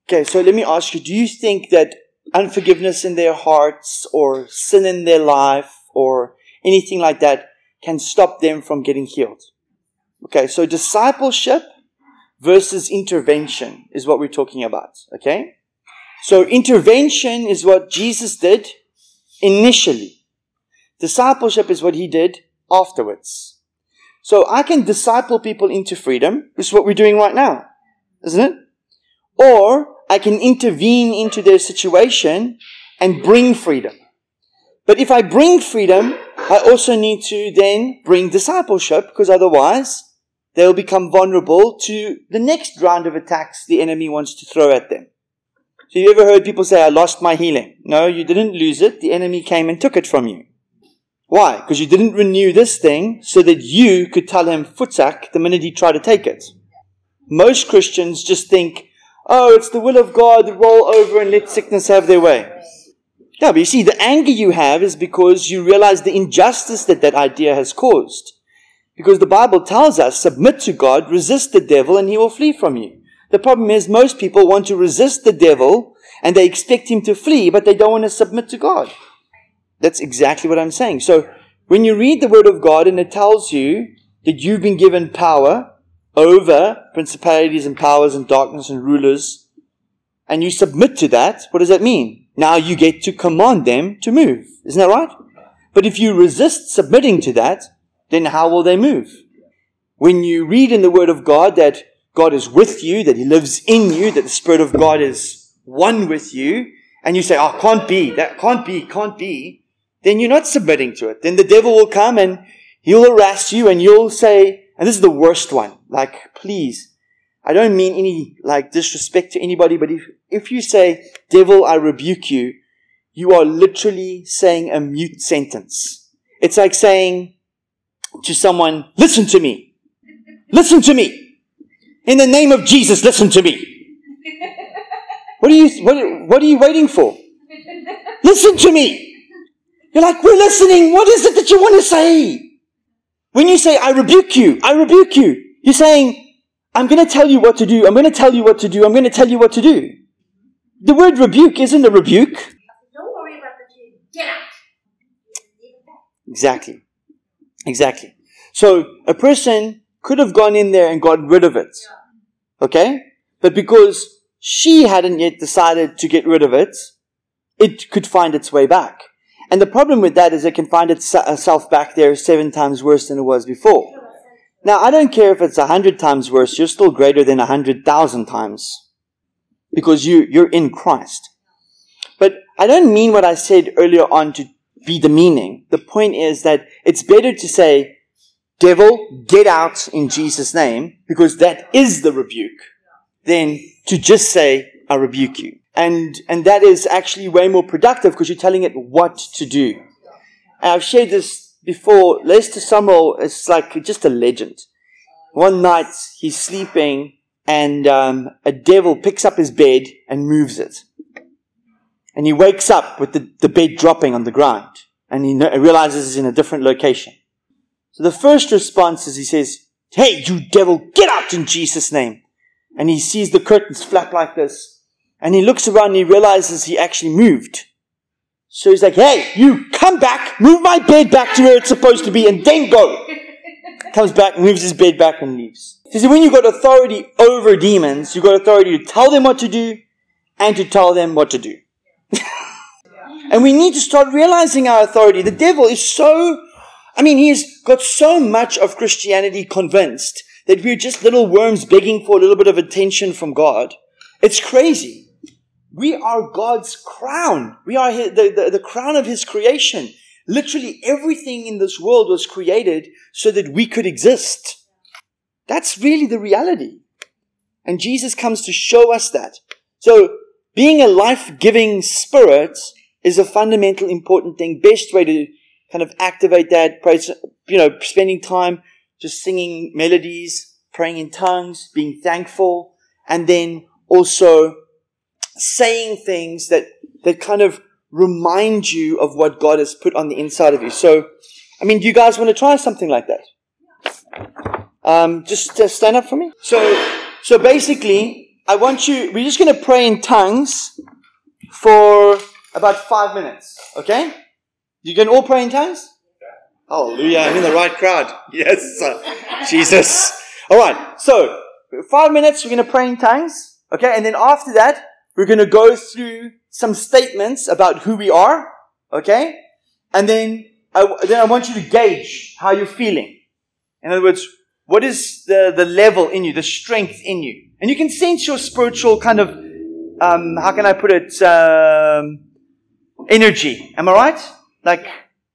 Speaker 1: Okay, so let me ask you do you think that unforgiveness in their hearts or sin in their life or anything like that can stop them from getting healed? Okay, so discipleship versus intervention is what we're talking about. Okay? So intervention is what Jesus did initially. Discipleship is what he did afterwards. So I can disciple people into freedom. This is what we're doing right now, isn't it? Or I can intervene into their situation and bring freedom. But if I bring freedom, I also need to then bring discipleship because otherwise they'll become vulnerable to the next round of attacks the enemy wants to throw at them. So you ever heard people say, I lost my healing? No, you didn't lose it. The enemy came and took it from you. Why? Because you didn't renew this thing so that you could tell him futsak the minute he tried to take it. Most Christians just think, oh, it's the will of God, roll over and let sickness have their way. Yeah, but you see, the anger you have is because you realize the injustice that that idea has caused. Because the Bible tells us, submit to God, resist the devil, and he will flee from you. The problem is most people want to resist the devil and they expect him to flee, but they don't want to submit to God. That's exactly what I'm saying. So when you read the word of God and it tells you that you've been given power over principalities and powers and darkness and rulers, and you submit to that, what does that mean? Now you get to command them to move. Isn't that right? But if you resist submitting to that, then how will they move? When you read in the Word of God that God is with you, that He lives in you, that the Spirit of God is one with you, and you say, oh, can't be, that can't be, can't be, then you're not submitting to it. Then the devil will come and he'll harass you and you'll say, and this is the worst one, like, please, I don't mean any, like, disrespect to anybody, but if, if you say, devil, I rebuke you, you are literally saying a mute sentence. It's like saying to someone, listen to me. Listen to me. In the name of Jesus, listen to me. What are you, what, what are you waiting for? Listen to me. You're like, we're listening. What is it that you want to say? When you say, I rebuke you, I rebuke you, you're saying, I'm going to tell you what to do. I'm going to tell you what to do. I'm going to tell you what to do. The word rebuke isn't a rebuke.
Speaker 2: Don't worry about the kid. Get out. Leave it there.
Speaker 1: Exactly. Exactly. So a person could have gone in there and got rid of it. Okay? But because she hadn't yet decided to get rid of it, it could find its way back. And the problem with that is it can find itself uh, back there seven times worse than it was before. Now, I don't care if it's a hundred times worse, you're still greater than a hundred thousand times. Because you, you're in Christ. But I don't mean what I said earlier on to be the meaning. The point is that it's better to say, devil, get out in Jesus' name, because that is the rebuke, than to just say, I rebuke you. And, and that is actually way more productive because you're telling it what to do. And I've shared this before. Lester Sumrall is like just a legend. One night he's sleeping and um, a devil picks up his bed and moves it. And he wakes up with the, the bed dropping on the ground and he no- realizes he's in a different location. So the first response is he says, Hey, you devil, get out in Jesus' name. And he sees the curtains flap like this. And he looks around and he realizes he actually moved. So he's like, Hey, you come back, move my bed back to where it's supposed to be, and then go. Comes back, moves his bed back, and leaves. So see, when you've got authority over demons, you've got authority to tell them what to do and to tell them what to do. and we need to start realizing our authority. The devil is so, I mean, he's got so much of Christianity convinced that we're just little worms begging for a little bit of attention from God. It's crazy. We are God's crown. We are the, the, the crown of His creation. Literally everything in this world was created so that we could exist. That's really the reality. And Jesus comes to show us that. So, being a life-giving spirit is a fundamental important thing. Best way to kind of activate that, praise, you know, spending time just singing melodies, praying in tongues, being thankful, and then also saying things that, that kind of remind you of what God has put on the inside of you. So, I mean, do you guys want to try something like that? Um, just uh, stand up for me. So, so basically, I want you, we're just going to pray in tongues for about five minutes. Okay? You can all pray in tongues? Hallelujah. I'm in the right crowd. Yes. sir. Jesus. All right. So, five minutes, we're going to pray in tongues. Okay. And then after that, we're going to go through some statements about who we are. Okay. And then I, then I want you to gauge how you're feeling. In other words, what is the, the level in you, the strength in you? And you can sense your spiritual kind of, um, how can I put it, um, energy. Am I right? Like,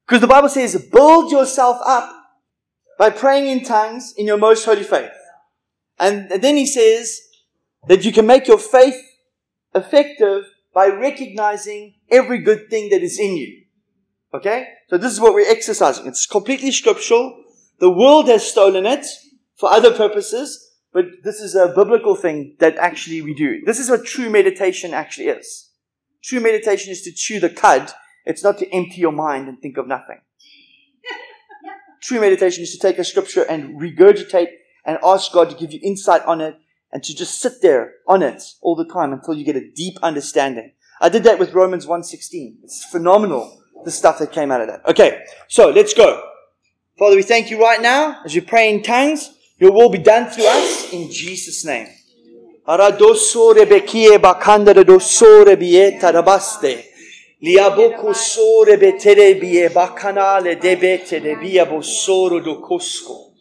Speaker 1: because the Bible says, build yourself up by praying in tongues in your most holy faith. And then he says that you can make your faith effective by recognizing every good thing that is in you. Okay? So this is what we're exercising. It's completely scriptural. The world has stolen it for other purposes, but this is a biblical thing that actually we do. This is what true meditation actually is. True meditation is to chew the cud. It's not to empty your mind and think of nothing. True meditation is to take a scripture and regurgitate and ask God to give you insight on it and to just sit there on it all the time until you get a deep understanding. I did that with Romans 1.16. It's phenomenal, the stuff that came out of that. Okay, so let's go. Father, we thank you right now as we pray in tongues. Your will be done through us in Jesus' name. Liaboku sore beterebie bacanale debete debia bossoro do cosco.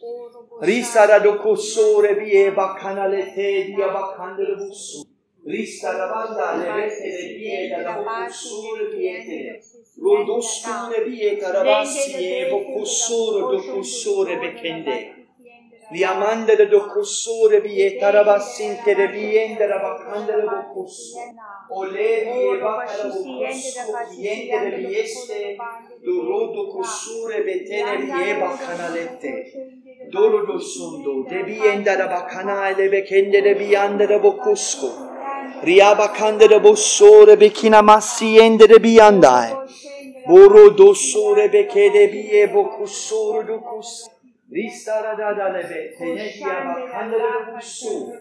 Speaker 1: Risara do cossore bie bacanale te dia bacandere busso. Risara banda le vette le bie da la bossore biete. Rodostune bie carabassi e bocossoro do cossore becchende E e li amanda de Liamandere do cussure bie tarabassinte biende rabacandere do cussu. Olerie vacala do cussu biende bieste duro do cussure betene bie bacanalette. Doro do sundo de biende rabacanale bekende de biande rabocusco. Riabacandere bossore bekina massiende de biandae. Boro do sore bekede bie bocussore do cussu. Ristaradadanebe tenehiye bakanları bulsun.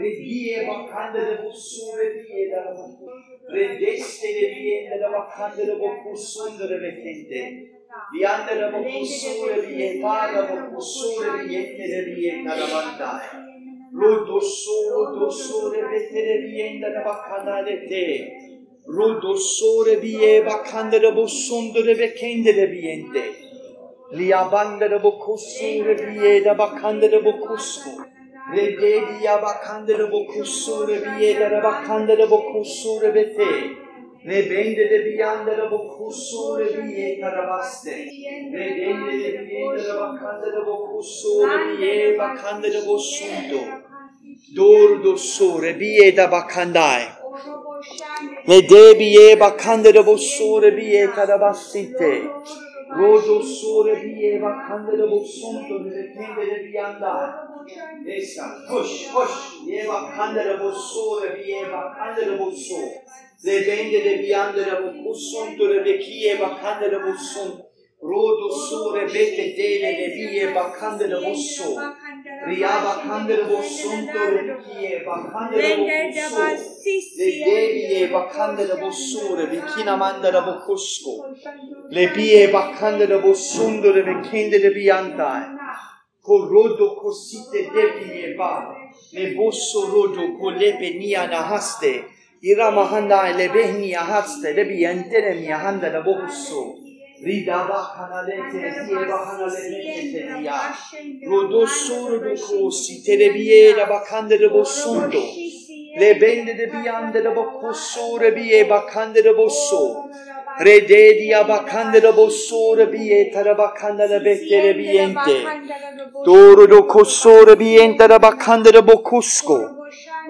Speaker 1: Reddiye bakanları bulsun. Reddiye darabulsun. Reddesteleriye ele bakanları bulsundur ve kendi. Diyandere bulsun ve yetara bulsun ve yeteleriye karavanda. Rudosu, dosu, rebeteleriye ele bakanalete. Rudosu, rebiye bakanları bulsundur ve kendi de biyende. Liabandere bokosure bieda bakandere bokusu. Rededia bakandere bokosure bieda bakandere bokosure bete. Ne bende de bir yandere bokosure bieda baste. Ne bende de bir yandere bakandere bokosure bieda bakandere bosundo. Dordo sore bieda bakandai. Ne debiye bakandere bosure bieda basite. Rojo sure diye bak kandede bu son dönüde kendede bir yanda. Neyse koş koş diye bak kandede bu sure diye bak kandede bu su. Zebende de bir yanda bu son dönüde kiye bak kandede bu son. Rojo sure bete dele de diye bak kandede bu su. Ria bakanları bosundur kiye bakanları bokusu. Le deviye bakanları bosure ve kinamandara bokusko. Le biye bakanları bosundur ve kendere biyantay. Korodo kosite deviye ba. Le bosorodo kolebe niyana haste. İra mahanda le lebehniya haste le biyantere miyahanda da bokusu. Rodosoro dokosi terebiye da bakandere bosundo. Le bende de biande da bakosore biye bakandere bosso. Rede di abakandere bossore biye tarabakandere bekere biente. Doğru dokosore biente da bakandere bokusko.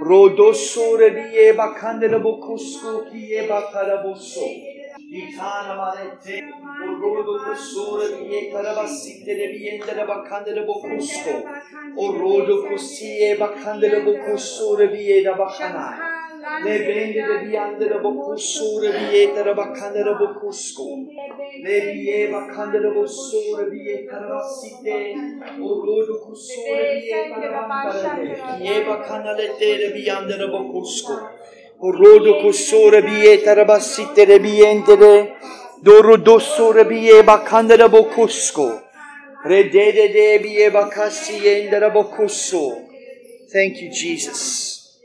Speaker 1: Rodosore biye bakandere bokusko biye bakara bosso. İkaramaletti. Urudumuz suretiye karabasitlere bir yenilere bakanlara bokustu. Urudu kusiye bakanlara bokusture bir yere bakana. Ne bende de bir yandere bokusture bir yere bakanlara bokusku. Ne bir yere bakanlara bokusture bir yere karabasitte. Urudu kusure bir yere bakanlara bokusku. Rodo cosore bie tarabassite de bientere, doro dossore bie bacandere bocusco, redede de bie bacassi endere bocusso. Thank you, Jesus.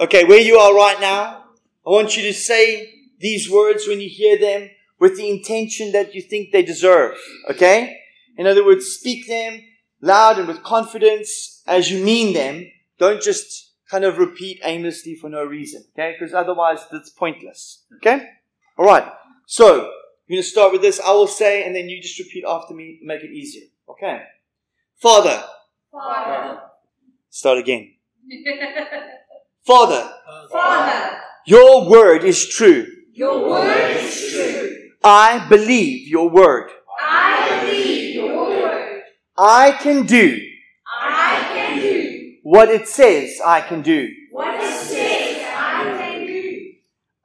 Speaker 1: Okay, where you are right now, I want you to say these words when you hear them with the intention that you think they deserve. Okay? In other words, speak them loud and with confidence as you mean them. Don't just kind of repeat aimlessly for no reason, okay? Because otherwise it's pointless, okay? All right. So we're going to start with this. I will say, and then you just repeat after me, make it easier, okay? Father.
Speaker 2: Father.
Speaker 1: Start again. Father.
Speaker 2: Father.
Speaker 1: Your word is true.
Speaker 2: Your word is true.
Speaker 1: I believe your word.
Speaker 2: I believe your word.
Speaker 1: I can do
Speaker 2: I can do
Speaker 1: what it says I can do.
Speaker 2: what it says I can do.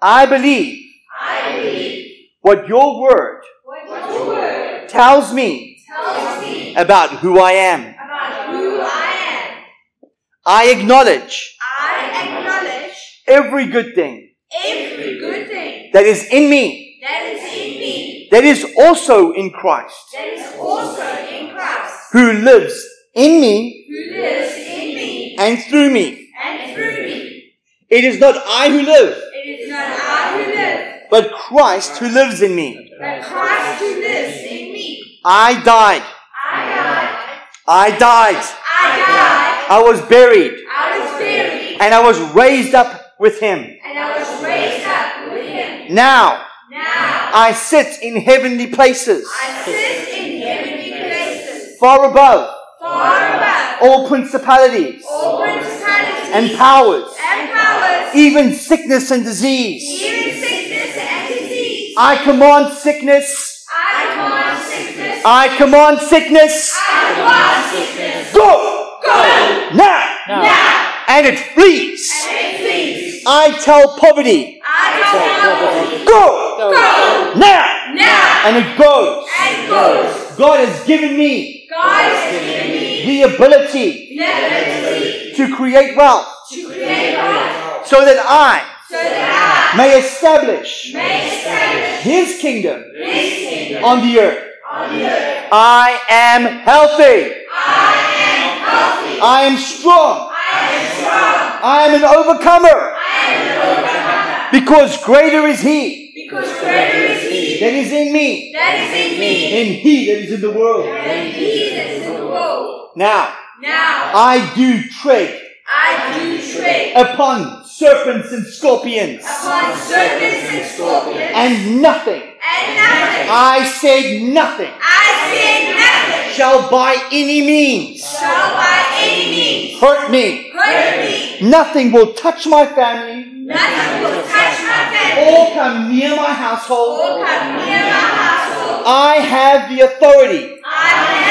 Speaker 1: I believe
Speaker 2: I believe
Speaker 1: what your word
Speaker 2: what your word
Speaker 1: tells me
Speaker 2: tells me
Speaker 1: about who I am.
Speaker 2: about who I am.
Speaker 1: I acknowledge
Speaker 2: I acknowledge
Speaker 1: every good thing
Speaker 2: every good thing
Speaker 1: that is in me,
Speaker 2: that is in me,
Speaker 1: that is also in Christ,
Speaker 2: that is also in Christ,
Speaker 1: who lives in me
Speaker 2: who lives in me
Speaker 1: and through me.
Speaker 2: and through me.
Speaker 1: It is not I who live,
Speaker 2: It is not I who live,
Speaker 1: but Christ who lives in me.
Speaker 2: but Christ who lives in me.
Speaker 1: I died.
Speaker 2: I died.
Speaker 1: I died.
Speaker 2: I died.
Speaker 1: I was buried
Speaker 2: I was buried.
Speaker 1: and I was raised up with him.
Speaker 2: And I was raised up with him.
Speaker 1: Now
Speaker 2: Now
Speaker 1: I sit in heavenly places,
Speaker 2: I sit in heavenly places,
Speaker 1: far above
Speaker 2: far above
Speaker 1: all principalities
Speaker 2: all principalities
Speaker 1: and powers,
Speaker 2: and powers,
Speaker 1: even sickness and disease.
Speaker 2: even sickness and disease.
Speaker 1: I command sickness.
Speaker 2: I command sickness.
Speaker 1: I command sickness.
Speaker 2: I command sickness.
Speaker 1: Go
Speaker 2: Go
Speaker 1: now.
Speaker 2: now.
Speaker 1: And it flees.
Speaker 2: And it flees.
Speaker 1: I tell poverty.
Speaker 2: I command
Speaker 1: Go
Speaker 2: Go
Speaker 1: now.
Speaker 2: now.
Speaker 1: And it goes.
Speaker 2: And goes.
Speaker 1: God has given me
Speaker 2: God God has given me
Speaker 1: the ability to create wealth
Speaker 2: to create wealth
Speaker 1: so that I
Speaker 2: so that
Speaker 1: may establish
Speaker 2: may establish
Speaker 1: His kingdom
Speaker 2: His kingdom
Speaker 1: on the earth.
Speaker 2: on the earth.
Speaker 1: I am healthy.
Speaker 2: I am healthy.
Speaker 1: I am strong.
Speaker 2: I am strong.
Speaker 1: I am an overcomer
Speaker 2: I am an overcomer.
Speaker 1: because greater is He
Speaker 2: Because greater is He
Speaker 1: that is in me
Speaker 2: that is in me
Speaker 1: than He that is in the world.
Speaker 2: than He that is in the world.
Speaker 1: Now,
Speaker 2: Now
Speaker 1: I do tread
Speaker 2: I do tread
Speaker 1: upon serpents and scorpions,
Speaker 2: upon serpents and scorpions,
Speaker 1: and nothing,
Speaker 2: and nothing.
Speaker 1: I said nothing,
Speaker 2: I said nothing
Speaker 1: shall by any means
Speaker 2: shall by any means
Speaker 1: hurt me.
Speaker 2: hurt me.
Speaker 1: Nothing will touch my family
Speaker 2: Nothing will touch my family
Speaker 1: or come near my household.
Speaker 2: or come near my household.
Speaker 1: I have the authority
Speaker 2: I have the authority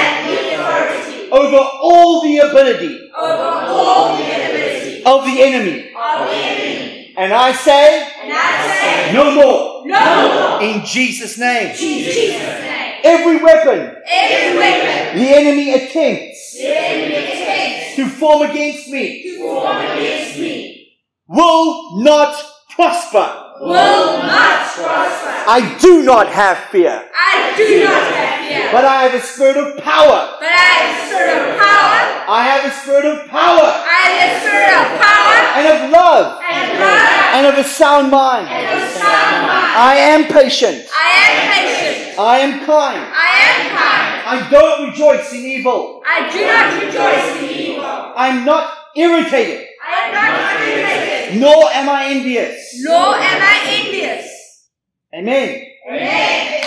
Speaker 1: over all the ability
Speaker 2: over all the ability
Speaker 1: of the enemy.
Speaker 2: of the enemy.
Speaker 1: And I say,
Speaker 2: And I say,
Speaker 1: no more.
Speaker 2: no more.
Speaker 1: In Jesus' name.
Speaker 2: In Jesus' name.
Speaker 1: Every weapon
Speaker 2: Every weapon
Speaker 1: the enemy attempts
Speaker 2: the enemy attempts
Speaker 1: to form against me
Speaker 2: to form against me
Speaker 1: will not prosper.
Speaker 2: Will not prosper.
Speaker 1: I do not have fear,
Speaker 2: I do not have fear,
Speaker 1: but I have a spirit of power.
Speaker 2: but I have a spirit of power.
Speaker 1: I have a spirit of power
Speaker 2: I have a spirit of power
Speaker 1: and of love
Speaker 2: and love
Speaker 1: and of a sound mind.
Speaker 2: and of sound mind.
Speaker 1: I am patient.
Speaker 2: I am patient.
Speaker 1: I am kind.
Speaker 2: I am kind.
Speaker 1: I don't rejoice in evil.
Speaker 2: I do not rejoice in evil.
Speaker 1: I'm not irritated,
Speaker 2: I am not irritated,
Speaker 1: nor am I envious.
Speaker 2: nor am I envious.
Speaker 1: Amen.
Speaker 2: Amen.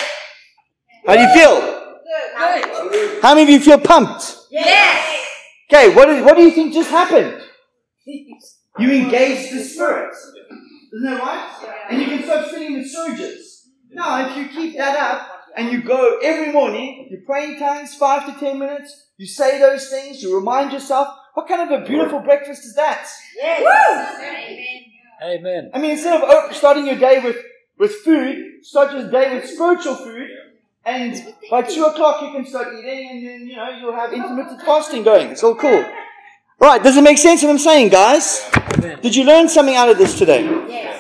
Speaker 1: How do you feel?
Speaker 2: Good.
Speaker 1: How many of you feel pumped?
Speaker 2: Yes.
Speaker 1: Okay, what, is, what do you think just happened? You engaged the spirit. Isn't that right? And you can start feeling the surges. Now, if you keep that up and you go every morning, you pray in tongues five to ten minutes, you say those things, you remind yourself, what kind of a beautiful breakfast is that? Yes.
Speaker 3: Amen.
Speaker 1: I mean, instead of starting your day with, with food, start your day with spiritual food, and by two o'clock you can start eating, and then, you know, you'll have intermittent fasting going. It's all cool. Right, does it make sense what I'm saying, guys?
Speaker 3: Amen.
Speaker 1: Did you learn something out of this today? Yes.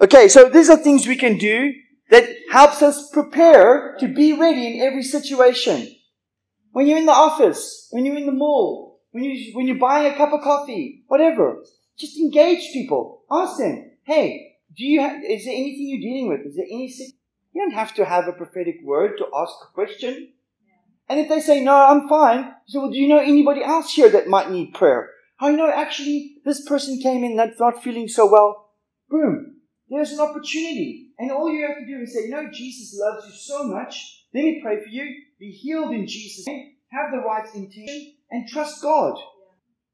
Speaker 1: Okay, so these are things we can do that helps us prepare to be ready in every situation. When you're in the office, when you're in the mall, when you when you're buying a cup of coffee, whatever, just engage people. Ask them, "Hey, do you ha- is there anything you're dealing with? Is there any sick-" You don't have to have a prophetic word to ask a question. And if they say, "No, I'm fine," you say, "Well, do you know anybody else here that might need prayer?" Oh, you know, actually, this person came in that's not feeling so well. Boom. There's an opportunity. And all you have to do is say, you know, Jesus loves you so much. Let me pray for you. Be healed in Jesus' name. Have the right intention and trust God.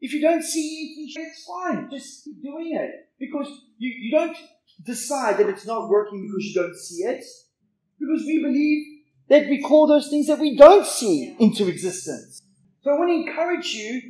Speaker 1: If you don't see anything, it's fine. Just keep doing it. Because you, you don't decide that it's not working because you don't see it. Because we believe that we call those things that we don't see into existence. So I want to encourage you